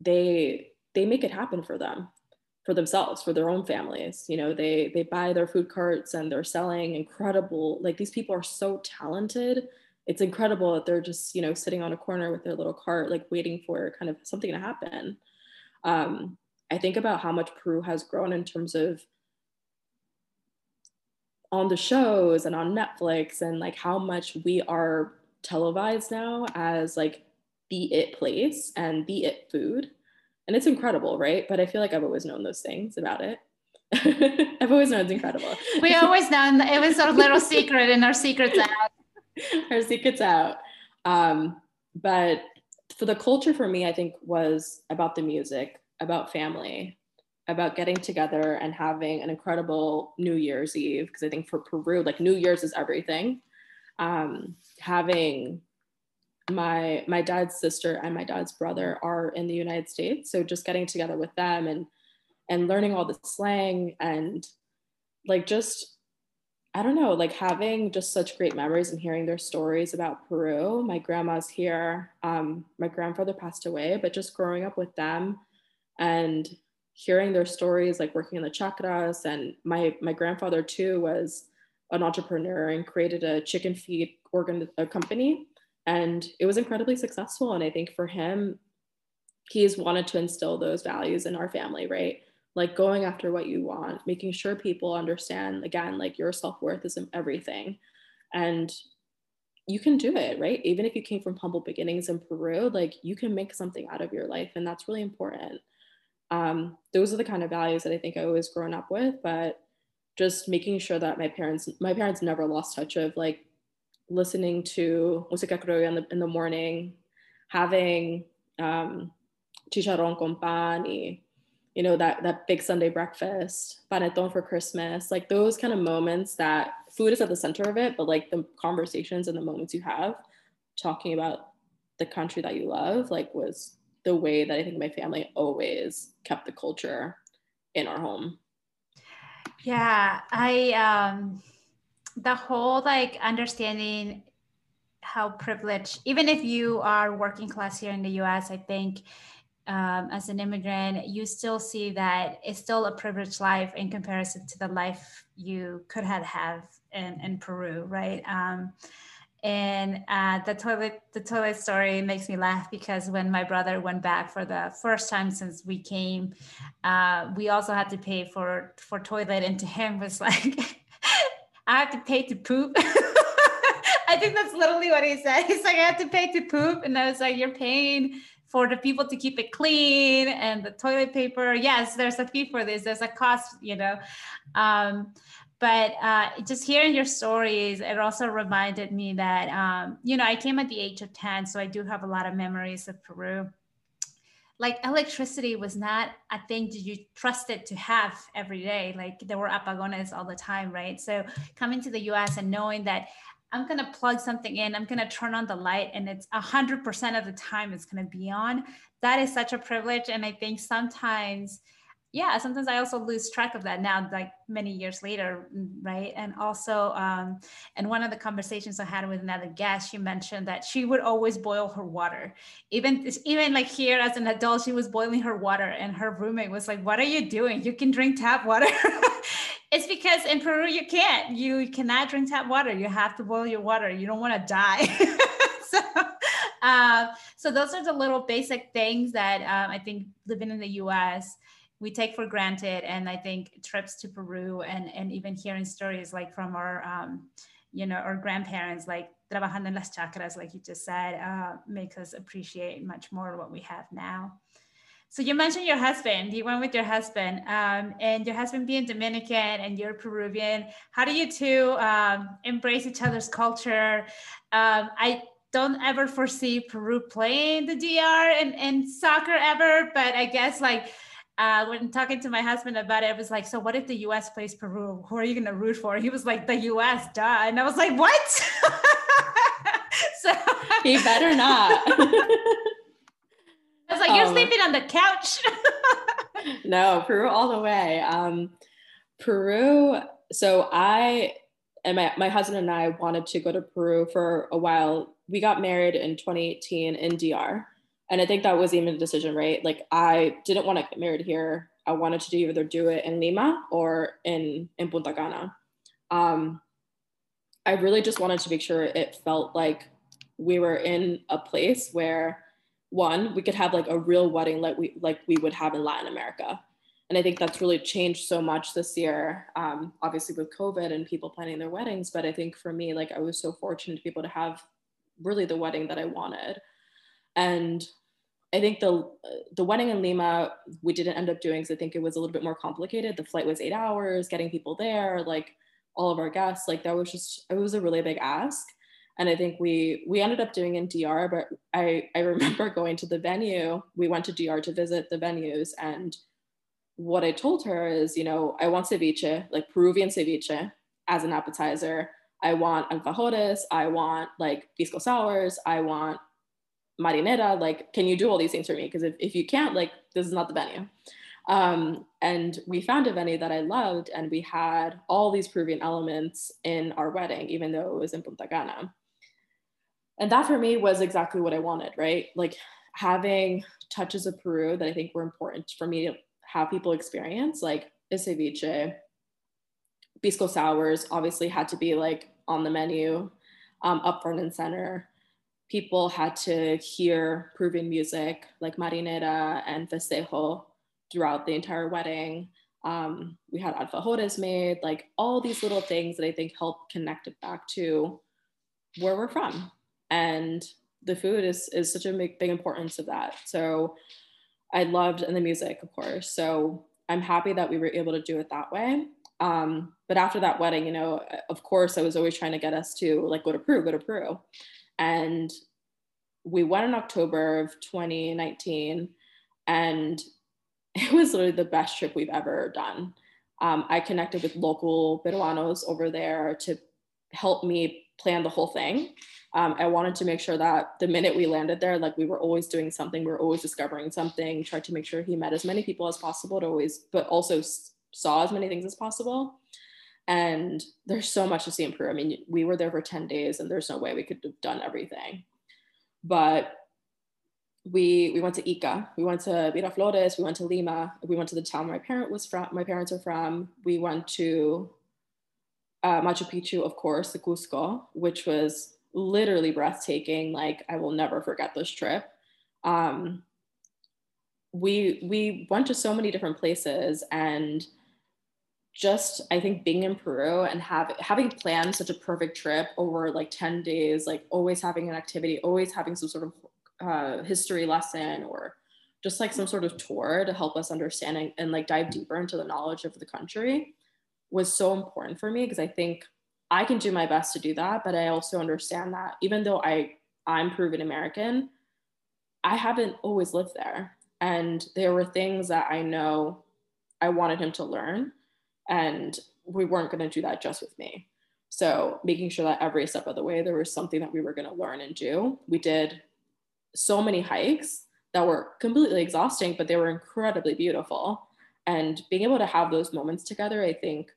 they they make it happen for them for themselves for their own families. You know they they buy their food carts and they're selling incredible like these people are so talented. It's incredible that they're just you know sitting on a corner with their little cart like waiting for kind of something to happen. Um, i think about how much peru has grown in terms of on the shows and on netflix and like how much we are televised now as like the it place and the it food. And it's incredible, right? But I feel like I've always known those things about it. I've always known it's incredible. We always known it was a little secret and our secret's out. our secret's out. Um, but for the culture for me, I think was about the music, about family, about getting together and having an incredible New Year's Eve. Because I think for Peru, like New Year's is everything. Um, having my my dad's sister and my dad's brother are in the United States. So just getting together with them and and learning all the slang and like just I don't know, like having just such great memories and hearing their stories about Peru. My grandma's here. Um, my grandfather passed away, but just growing up with them and hearing their stories, like working in the chacras. and my my grandfather too was an entrepreneur and created a chicken feed organ a company, and it was incredibly successful. And I think for him, he's wanted to instill those values in our family, right? like going after what you want, making sure people understand again, like your self worth is everything. And you can do it, right? Even if you came from humble beginnings in Peru, like you can make something out of your life. And that's really important. Um, those are the kind of values that I think I always grown up with, but just making sure that my parents, my parents never lost touch of like listening to música criolla in the, in the morning, having um, chicharrón con pan y you know that that big sunday breakfast panettone for christmas like those kind of moments that food is at the center of it but like the conversations and the moments you have talking about the country that you love like was the way that i think my family always kept the culture in our home. Yeah i um the whole like understanding how privileged even if you are working class here in the us i think um, as an immigrant, you still see that it's still a privileged life in comparison to the life you could have had in, in Peru, right? Um, and uh, the toilet the toilet story makes me laugh because when my brother went back for the first time since we came, uh, we also had to pay for for toilet, and to him was like, I have to pay to poop. I think that's literally what he said. He's like, I have to pay to poop, and I was like, you're paying for the people to keep it clean and the toilet paper. Yes, there's a fee for this. There's a cost, you know. Um, but uh, just hearing your stories, it also reminded me that um, you know I came at the age of ten, so I do have a lot of memories of Peru. Like electricity was not a thing that you trusted to have every day. Like there were apagones all the time, right? So coming to the U.S. and knowing that I'm to plug something in, I'm to turn on the light, and it's 100% of the time it's to be on. That is such a privilege. And I think sometimes, yeah, sometimes I also lose track of that now, like many years later, right? And also, um, and one of the conversations I had with another guest, she mentioned that she would always boil her water. Even, even like here as an adult, she was boiling her water, and her roommate was like, What are you doing? You can drink tap water. It's because in Peru you can't. You cannot drink tap water. You have to boil your water. You don't want to die. so, uh, so those are the little basic things that um, I think living in the U.S. we take for granted, and I think trips to Peru and and even hearing stories like from our um, you know our grandparents like trabajando en las chacras like you just said uh, makes us appreciate much more what we have now so you mentioned your husband. You went with your husband, um, and your husband being Dominican and you're Peruvian. How do you two um, embrace each other's culture? Um, I don't ever foresee Peru playing the DR in, in soccer ever, but I guess like uh, when talking to my husband about it, it was like, so what if the U.S. plays Peru? Who are you going to root for? He was like, the U.S. Duh, and I was like, what? so he better not. I was like, you're um, sleeping on the couch. no, Peru all the way. Um, Peru. So I and my, my husband and I wanted to go to Peru for a while. We got married in 2018 in DR. And I think that was even a decision, right? Like I didn't want to get married here. I wanted to do either do it in Lima or in, in Punta Cana. Um, I really just wanted to make sure it felt like we were in a place where one we could have like a real wedding like we like we would have in latin america and i think that's really changed so much this year um, obviously with covid and people planning their weddings but i think for me like i was so fortunate to be able to have really the wedding that i wanted and i think the uh, the wedding in lima we didn't end up doing because i think it was a little bit more complicated the flight was eight hours getting people there like all of our guests like that was just it was a really big ask and I think we we ended up doing in DR. But I I remember going to the venue. We went to DR to visit the venues, and what I told her is, you know, I want ceviche, like Peruvian ceviche, as an appetizer. I want alfajores. I want like pisco sours. I want marinera. Like, can you do all these things for me? Because if, if you can't, like, this is not the venue. Um, and we found a venue that I loved, and we had all these Peruvian elements in our wedding, even though it was in Punta Cana. And that for me was exactly what I wanted, right? Like having touches of Peru that I think were important for me to have people experience, like ceviche, pisco sours, obviously had to be like on the menu, um, up front and center. People had to hear Peruvian music like marinera and festejo throughout the entire wedding. Um, we had alfajores made, like all these little things that I think help connect it back to where we're from. And the food is is such a big, big importance of that. So I loved and the music, of course. So I'm happy that we were able to do it that way. Um, but after that wedding, you know, of course, I was always trying to get us to like go to Peru, go to Peru, and we went in October of 2019, and it was literally the best trip we've ever done. Um, I connected with local Peruanos over there to help me plan the whole thing. Um, I wanted to make sure that the minute we landed there, like we were always doing something, we were always discovering something, tried to make sure he met as many people as possible to always, but also saw as many things as possible. And there's so much to see in Peru. I mean, we were there for 10 days and there's no way we could have done everything. But we we went to Ica, we went to Miraflores, we went to Lima, we went to the town my parent was from, my parents are from. We went to uh, Machu Picchu, of course, the Cusco, which was literally breathtaking. Like I will never forget this trip. Um, we we went to so many different places and just I think being in Peru and have, having planned such a perfect trip over like 10 days, like always having an activity, always having some sort of uh, history lesson or just like some sort of tour to help us understand and, and like dive deeper into the knowledge of the country was so important for me because I think I can do my best to do that, but I also understand that even though I I'm Peruvian American, I haven't always lived there. And there were things that I know I wanted him to learn, and we weren't going to do that just with me. So, making sure that every step of the way there was something that we were going to learn and do. We did so many hikes that were completely exhausting, but they were incredibly beautiful. And being able to have those moments together, I think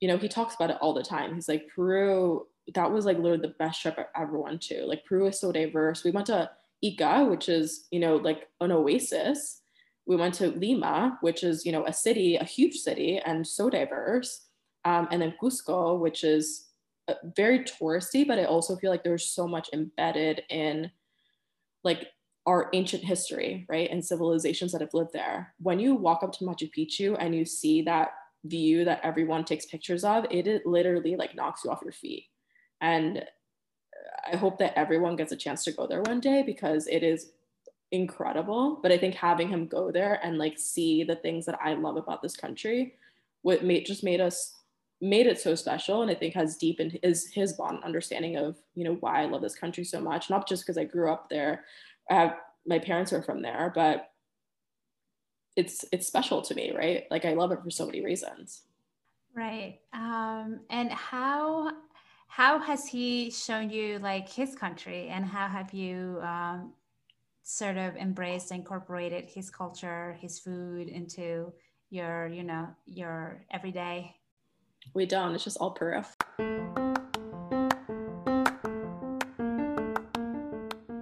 you know, he talks about it all the time. He's like, Peru, that was like literally the best trip I ever went to. Like Peru is so diverse. We went to Ica, which is, you know, like an oasis. We went to Lima, which is, you know, a city, a huge city and so diverse. Um, and then Cusco, which is uh, very touristy, but I also feel like there's so much embedded in like our ancient history, right? And civilizations that have lived there. When you walk up to Machu Picchu and you see that view that everyone takes pictures of, it, it literally like knocks you off your feet. And I hope that everyone gets a chance to go there one day because it is incredible. But I think having him go there and like see the things that I love about this country, what made just made us made it so special and I think has deepened his his bond understanding of you know why I love this country so much. Not just because I grew up there, I have my parents are from there, but it's it's special to me, right? Like I love it for so many reasons. Right. Um, and how how has he shown you like his country, and how have you um, sort of embraced, incorporated his culture, his food into your you know your everyday? We don't. It's just all Peru.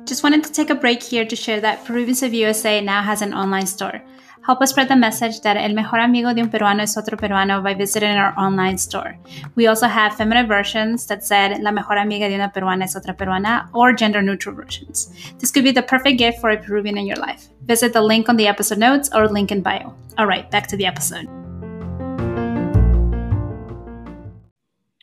Just wanted to take a break here to share that Peruvians of USA now has an online store. Help us spread the message that el mejor amigo de un peruano es otro peruano by visiting our online store. We also have feminine versions that said la mejor amiga de una peruana es otra peruana or gender neutral versions. This could be the perfect gift for a Peruvian in your life. Visit the link on the episode notes or link in bio. All right, back to the episode.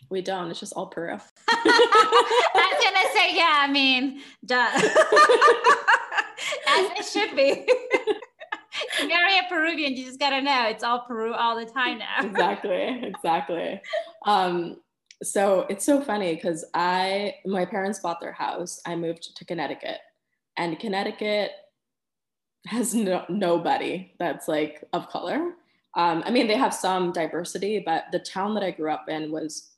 We don't. It's just all Peru. I was gonna say, yeah. I mean, duh. As it should be. marry a Peruvian, you just gotta know it's all Peru all the time now. exactly, exactly. Um, so it's so funny because I, my parents bought their house. I moved to Connecticut, and Connecticut has no, nobody that's like of color. Um, I mean, they have some diversity, but the town that I grew up in was,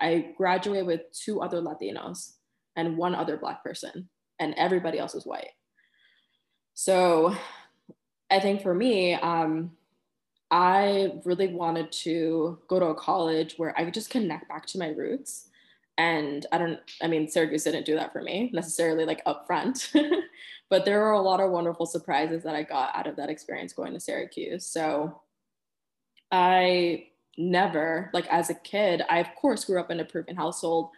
I graduated with two other Latinos and one other Black person, and everybody else was white. So I think for me, um, I really wanted to go to a college where I could just connect back to my roots. And I don't, I mean, Syracuse didn't do that for me necessarily like upfront, but there were a lot of wonderful surprises that I got out of that experience going to Syracuse. So I never, like as a kid, I of course grew up in a Peruvian household,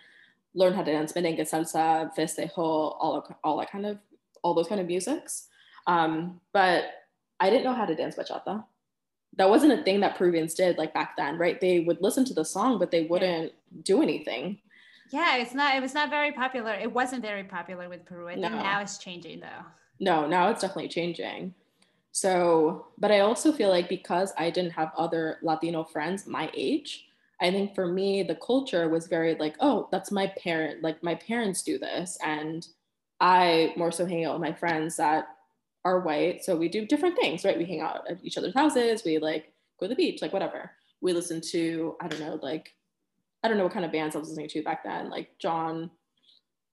learned how to dance merengue, salsa, festejo, all, all that kind of, all those kind of musics. Um, but I didn't know how to dance bachata that wasn't a thing that Peruvians did like back then, right? They would listen to the song, but they wouldn't do anything. Yeah, it's not. It was not very popular. It wasn't very popular with Peru. I think no. now it's changing though. No, now it's definitely changing. So, but I also feel like because I didn't have other Latino friends my age, I think for me the culture was very like, oh, that's my parent. Like my parents do this, and I more so hang out with my friends that are white. So we do different things, right? We hang out at each other's houses. We like go to the beach, like whatever. We listen to, I don't know, like, I don't know what kind of bands I was listening to back then, like John.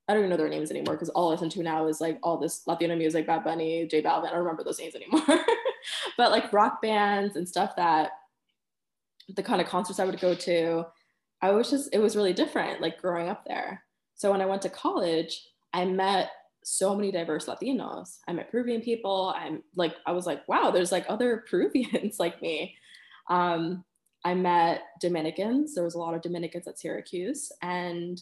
I don't even know their names anymore because all I listen to now is like all this Latino music, Bad Bunny, J Balvin. I don't remember those names anymore. but like rock bands and stuff that the kind of concerts I would go to, I was just, it was really different, like growing up there. So when I went to college, I met so many diverse Latinos. I met Peruvian people. I'm like, I was like, wow, there's like other Peruvians like me. Um, I met Dominicans. There was a lot of Dominicans at Syracuse. And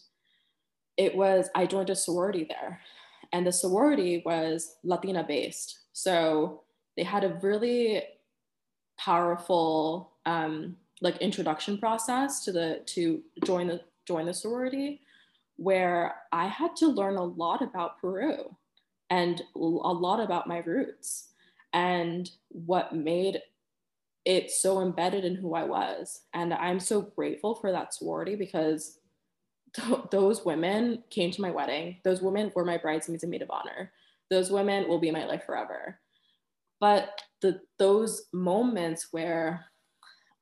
it was, I joined a sorority there. And the sorority was Latina based. So they had a really powerful um, like introduction process to the to join the join the sorority where I had to learn a lot about Peru and a lot about my roots and what made it so embedded in who I was. And I'm so grateful for that sorority because th- those women came to my wedding. Those women were my bridesmaids and maid of honor. Those women will be my life forever. But the, those moments where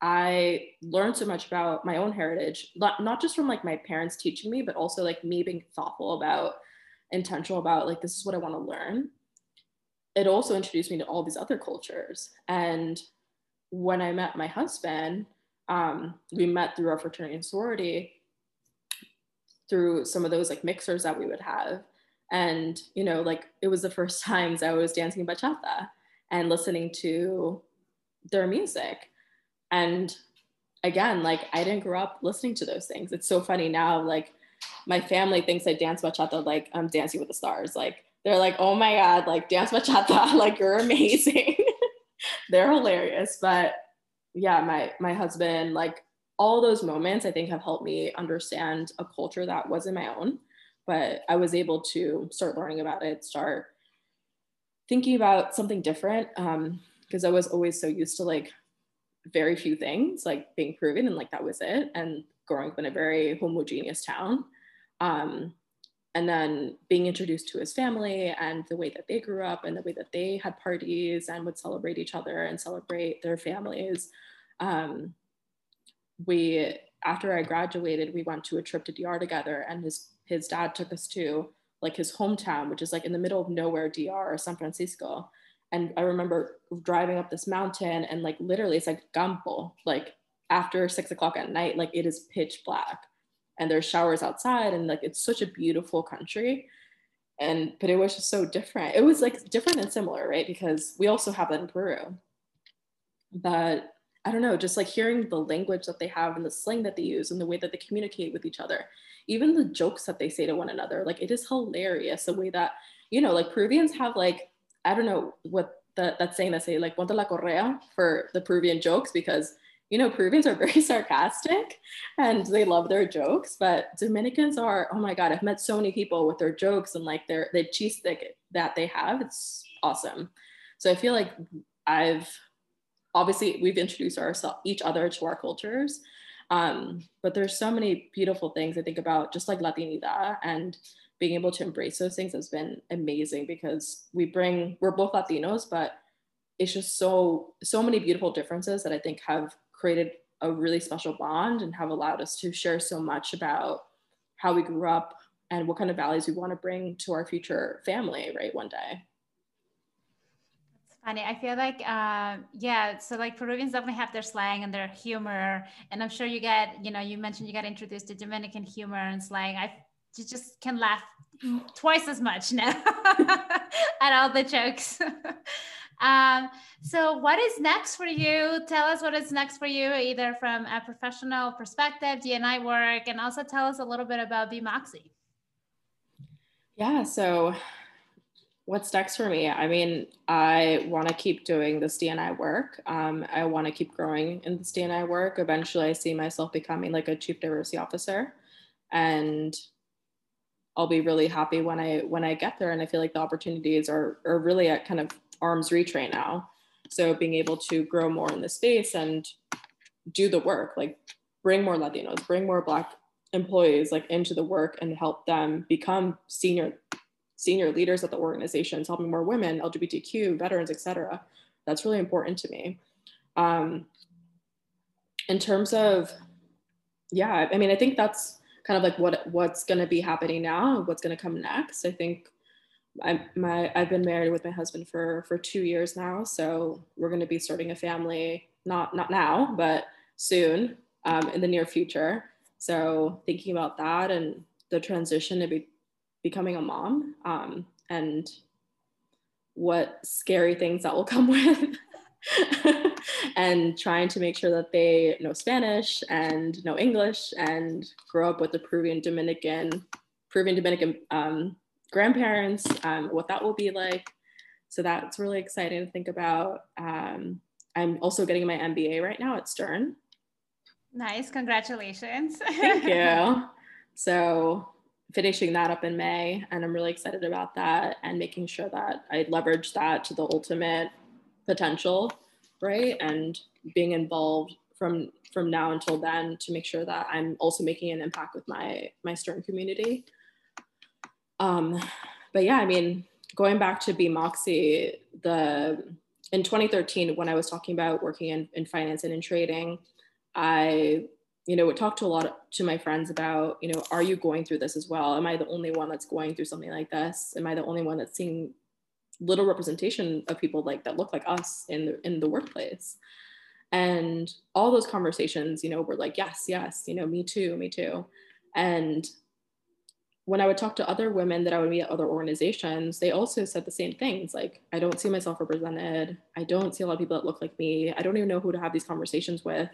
I learned so much about my own heritage, not, not just from like my parents teaching me, but also like me being thoughtful about, intentional about like, this is what I want to learn. It also introduced me to all these other cultures. And when I met my husband, um, we met through our fraternity and sorority, through some of those like mixers that we would have. And, you know, like it was the first times I was dancing bachata and listening to their music and again, like I didn't grow up listening to those things. It's so funny now, like my family thinks I dance bachata like I'm dancing with the stars. Like they're like, oh my God, like dance bachata, like you're amazing. they're hilarious. But yeah, my my husband, like all those moments I think have helped me understand a culture that wasn't my own. But I was able to start learning about it, start thinking about something different. Um, because I was always so used to like very few things, like being Peruvian, and like that was it. And growing up in a very homogeneous town. Um, and then being introduced to his family and the way that they grew up and the way that they had parties and would celebrate each other and celebrate their families. Um, we, after I graduated, we went to a trip to DR together, and his his dad took us to like his hometown, which is like in the middle of nowhere, DR, or San Francisco and I remember driving up this mountain and like literally it's like campo, like after six o'clock at night, like it is pitch black and there's showers outside and like it's such a beautiful country. And but it was just so different. It was like different and similar, right? Because we also have that in Peru. But I don't know, just like hearing the language that they have and the slang that they use and the way that they communicate with each other, even the jokes that they say to one another, like it is hilarious the way that, you know, like Peruvians have like I don't know what the, that saying that say like ponte la correa for the Peruvian jokes because you know Peruvians are very sarcastic and they love their jokes, but Dominicans are oh my god I've met so many people with their jokes and like their the cheese stick that they have it's awesome. So I feel like I've obviously we've introduced ourselves each other to our cultures, um, but there's so many beautiful things I think about just like Latinidad and being able to embrace those things has been amazing because we bring we're both Latinos, but it's just so so many beautiful differences that I think have created a really special bond and have allowed us to share so much about how we grew up and what kind of values we want to bring to our future family right one day funny. I feel like, uh, yeah, so like Peruvians definitely have their slang and their humor. And I'm sure you get, you know, you mentioned you got introduced to Dominican humor and slang. I you just can laugh twice as much now at all the jokes. um, so, what is next for you? Tell us what is next for you, either from a professional perspective, DNI work, and also tell us a little bit about Moxie. Yeah, so what's next for me? I mean, I want to keep doing this DNI work. Um, I want to keep growing in this DNI work. Eventually, I see myself becoming like a chief diversity officer, and I'll be really happy when I when I get there. And I feel like the opportunities are are really at kind of arm's reach right now. So being able to grow more in the space and do the work, like bring more Latinos, bring more Black employees like into the work and help them become senior senior leaders at the organizations, helping more women, LGBTQ, veterans, etc. That's really important to me. Um, in terms of, yeah, I mean, I think that's kind of like what what's going to be happening now, what's going to come next. I think I my I've been married with my husband for for two years now, so we're going to be starting a family not not now, but soon um, in the near future. So thinking about that and the transition to be becoming a mom um, and what scary things that will come with and trying to make sure that they know Spanish and know English and grow up with the Peruvian Dominican, Peruvian Dominican um, grandparents, um, what that will be like. So that's really exciting to think about. Um, I'm also getting my MBA right now at Stern. Nice, congratulations. Thank you. So finishing that up in May, and I'm really excited about that and making sure that I leverage that to the ultimate potential, right? And being involved from from now until then to make sure that I'm also making an impact with my my Stern community. Um, but yeah, I mean, going back to Be Moxie, the in 2013 when I was talking about working in, in finance and in trading, I you know, would talk to a lot of, to my friends about, you know, are you going through this as well? Am I the only one that's going through something like this? Am I the only one that's seeing little representation of people like that look like us in the in the workplace? And all those conversations, you know, were like, yes, yes, you know, me too, me too. And when I would talk to other women that I would meet at other organizations, they also said the same things. Like, I don't see myself represented. I don't see a lot of people that look like me. I don't even know who to have these conversations with.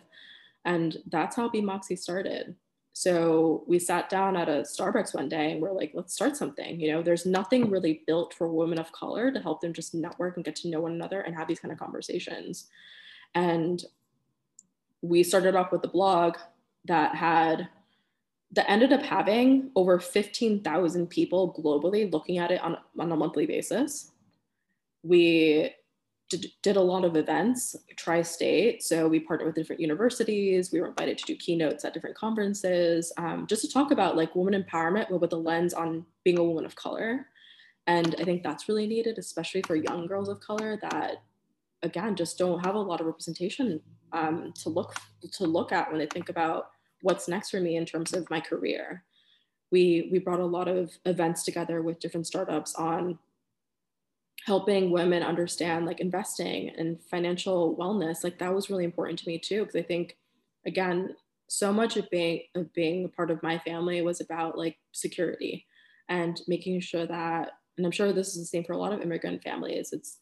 And that's how Be Moxie started. So we sat down at a Starbucks one day and we're like, let's start something. You know, there's nothing really built for women of color to help them just network and get to know one another and have these kind of conversations. And we started off with a blog that had that ended up having over 15,000 people globally looking at it on, on a monthly basis. We did, did a lot of events, tri-state. So we partnered with different universities. We were invited to do keynotes at different conferences, um, just to talk about like woman empowerment, but with a lens on being a woman of color. And I think that's really needed, especially for young girls of color that, again, just don't have a lot of representation um, to look to look at when they think about what's next for me in terms of my career. We we brought a lot of events together with different startups on helping women understand like investing and financial wellness like that was really important to me too because i think again so much of being of being a part of my family was about like security and making sure that and i'm sure this is the same for a lot of immigrant families it's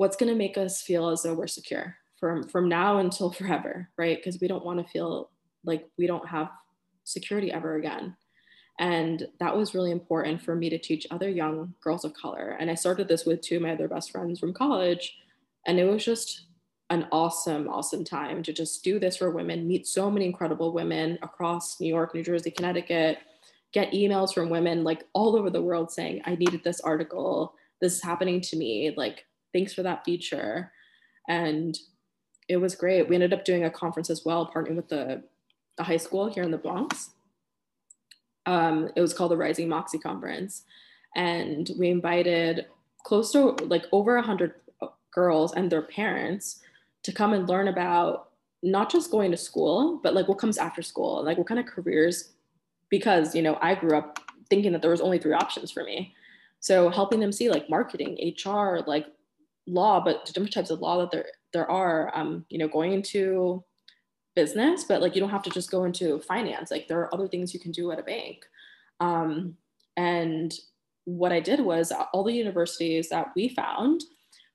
what's going to make us feel as though we're secure from from now until forever right? Because we don't want to feel like we don't have security ever again and that was really important for me to teach other young girls of color. And I started this with two of my other best friends from college. And it was just an awesome, awesome time to just do this for women, meet so many incredible women across New York, New Jersey, Connecticut, get emails from women like all over the world saying, I needed this article. This is happening to me. Like, thanks for that feature. And it was great. We ended up doing a conference as well, partnering with the, the high school here in the Bronx um, it was called the Rising Moxie Conference. And we invited close to like over 100 girls and their parents to come and learn about not just going to school, but like what comes after school, like what kind of careers, because, you know, I grew up thinking that there was only three options for me. So helping them see like marketing, HR, like law, but different types of law that there there are. Um, you know, going into business, but like you don't have to just go into finance. Like there are other things you can do at a bank. Um, and what I did was all the universities that we found,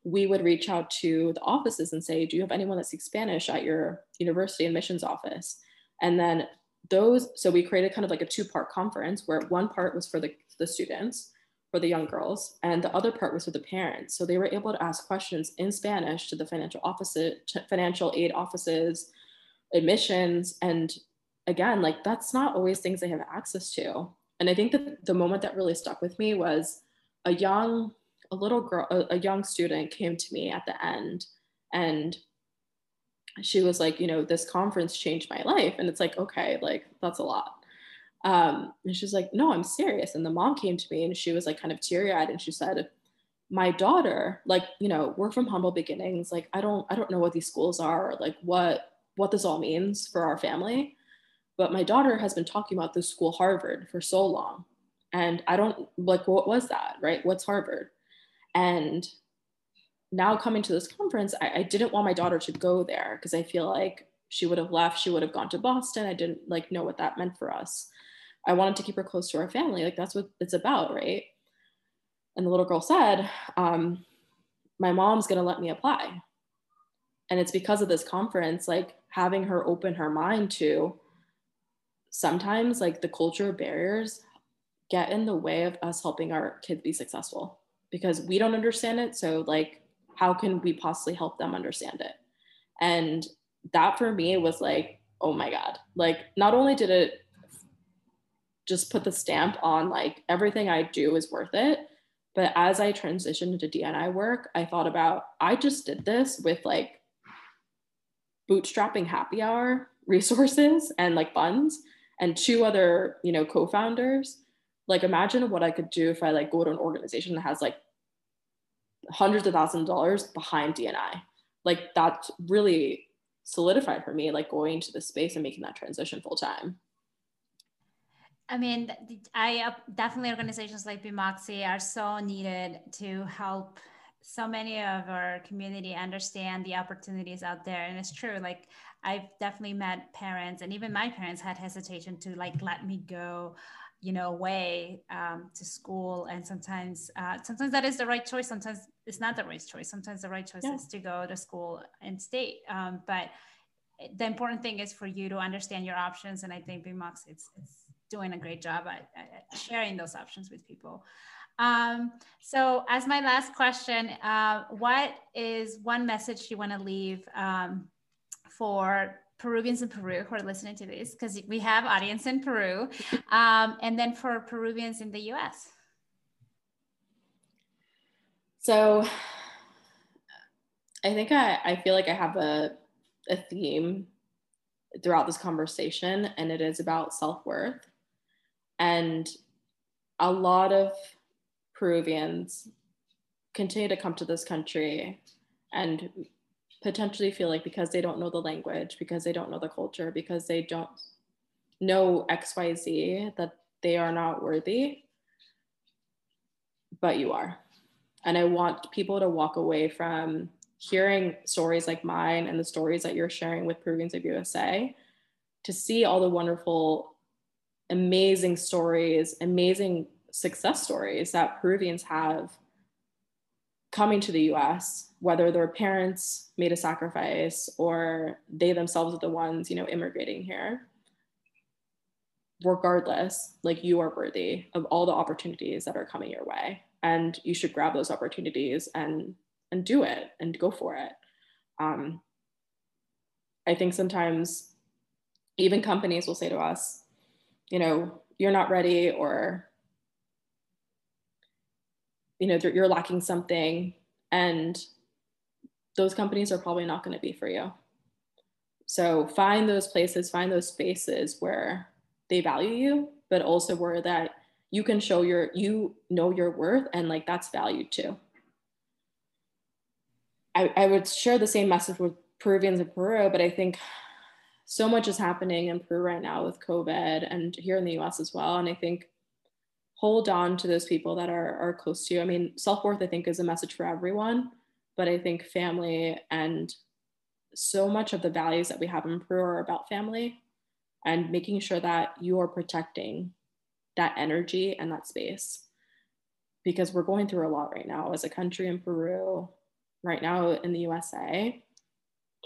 we would reach out to the offices and say, Do you have anyone that speaks Spanish at your university admissions office? And then those, so we created kind of like a two part conference where one part was for the, the students, for the young girls, and the other part was for the parents. So they were able to ask questions in Spanish to the financial offices, financial aid offices, admissions. And again, like that's not always things they have access to. And I think that the moment that really stuck with me was a young, a little girl, a, a young student came to me at the end and she was like, you know, this conference changed my life. And it's like, okay, like that's a lot. Um, and she's like, no, I'm serious. And the mom came to me and she was like kind of teary eyed and she said, my daughter, like, you know, we're from humble beginnings. Like, I don't, I don't know what these schools are, or like what, what this all means for our family. But my daughter has been talking about this school, Harvard, for so long. And I don't like, what was that, right? What's Harvard? And now coming to this conference, I, I didn't want my daughter to go there because I feel like she would have left, she would have gone to Boston. I didn't like know what that meant for us. I wanted to keep her close to our family. Like that's what it's about, right? And the little girl said, um, my mom's gonna let me apply. And it's because of this conference, like having her open her mind to sometimes like the culture barriers get in the way of us helping our kids be successful because we don't understand it. So like how can we possibly help them understand it? And that for me was like, oh my God. Like, not only did it just put the stamp on like everything I do is worth it, but as I transitioned into DNI work, I thought about I just did this with like bootstrapping happy hour resources and like funds and two other, you know, co-founders. Like imagine what I could do if I like go to an organization that has like hundreds of thousands of dollars behind DNI. Like that really solidified for me, like going to the space and making that transition full time. I mean, I uh, definitely organizations like Be Moxie are so needed to help so many of our community understand the opportunities out there. And it's true, like I've definitely met parents, and even my parents had hesitation to like let me go you know away um, to school and sometimes uh, sometimes that is the right choice sometimes it's not the right choice sometimes the right choice yeah. is to go to school and state um, but the important thing is for you to understand your options and i think Be Moxie's, it's doing a great job at, at sharing those options with people um, so as my last question uh, what is one message you want to leave um, for Peruvians in Peru who are listening to this, because we have audience in Peru, um, and then for Peruvians in the U.S. So, I think I, I feel like I have a a theme throughout this conversation, and it is about self worth, and a lot of Peruvians continue to come to this country and potentially feel like because they don't know the language, because they don't know the culture, because they don't know XYZ, that they are not worthy. But you are. And I want people to walk away from hearing stories like mine and the stories that you're sharing with Peruvians of USA to see all the wonderful, amazing stories, amazing success stories that Peruvians have coming to the US, whether their parents made a sacrifice or they themselves are the ones, you know, immigrating here. Regardless, like you are worthy of all the opportunities that are coming your way. And you should grab those opportunities and and do it and go for it. Um, I think sometimes even companies will say to us, you know, you're not ready or you know you're lacking something and those companies are probably not going to be for you. So find those places find those spaces where they value you but also where that you can show your you know your worth and like that's valued too. I, I would share the same message with peruvians in peru but i think so much is happening in peru right now with covid and here in the us as well. And i think hold on to those people that are, are close to you. I mean, self worth, I think, is a message for everyone, but I think family and so much of the values that we have in Peru are about family and making sure that you are protecting that energy and that space because we're going through a lot right now as a country in Peru, right now in the USA.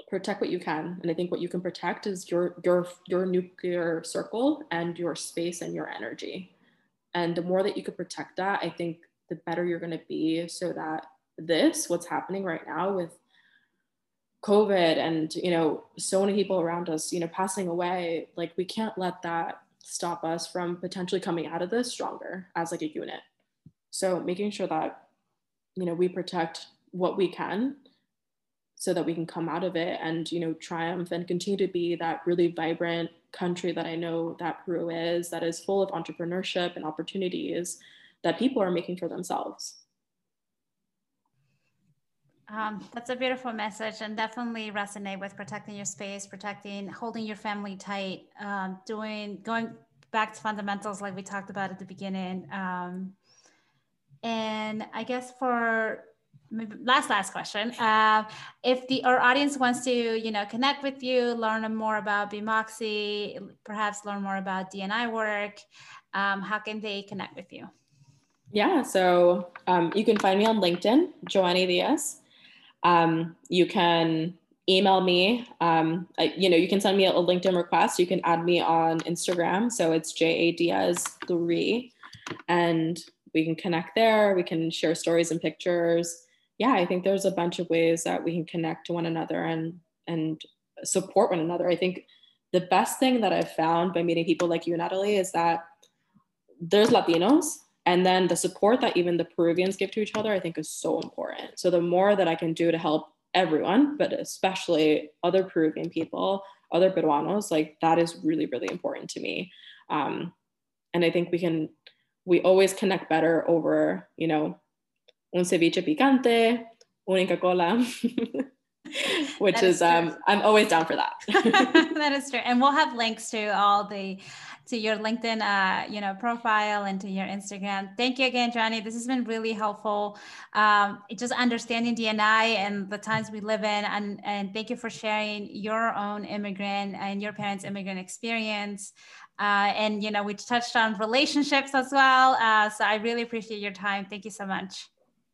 Protect what you can, and I think what you can protect is your your your nuclear circle and your space and your energy. And the more that you could protect that, I think the better you're going to be, so that this, what's happening right now with COVID and you know so many people around us, you know, passing away, like we can't let that stop us from potentially coming out of this stronger as like a unit. So making sure that you know we protect what we can so that we can come out of it and you know triumph and continue to be that really vibrant country that I know that Peru is that is full of entrepreneurship and opportunities that people are making for themselves. Um, that's a beautiful message and definitely resonate with protecting your space, protecting, holding your family tight, um, doing, going back to fundamentals like we talked about at the beginning. Um, and I guess for last last question, uh, if the our audience wants to you know connect with you, learn more about Be Moxie, perhaps learn more about DNI work, um, how can they connect with you? Yeah, so um, you can find me on LinkedIn, Joanny Diaz. Um, you can email me. Um, I, you know, you can send me a, a, LinkedIn request. You can add me on Instagram. So it's J A Diaz three, and we can connect there. We can share stories and pictures. Yeah, I think there's a bunch of ways that we can connect to one another and and support one another. I think the best thing that I've found by meeting people like you, Natalie, is that there's Latinos and then the support that even the Peruvians give to each other, I think is so important. So the more that I can do to help everyone, but especially other Peruvian people, other Peruanos, like that is really, really important to me. Um, and I think we can, we always connect better over, you know, un ceviche picante, una Inca Kola. which is, is um i'm always down for that. That is true. And we'll have links to all the to your linkedin uh you know profile and to your instagram. Thank you again Joanny. This has been really helpful. Um just understanding dni and the times we live in. And and thank you for sharing your own immigrant and your parents immigrant experience. Uh, and you know we touched on relationships as well. Uh, so i really appreciate your time. Thank you so much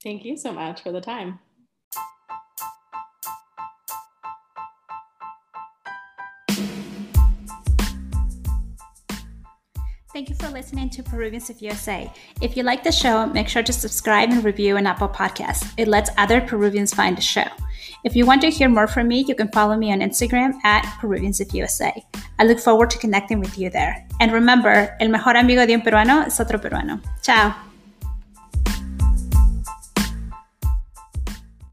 thank you so much for the time Thank you for listening to Peruvians of USA. If you like the show, make sure to subscribe and review on Apple Podcasts. It lets other Peruvians find the show. If you want to hear more from me, you can follow me on Instagram at Peruvians of USA. I look forward to connecting with you there. And remember, el mejor amigo de un peruano es otro peruano. Ciao.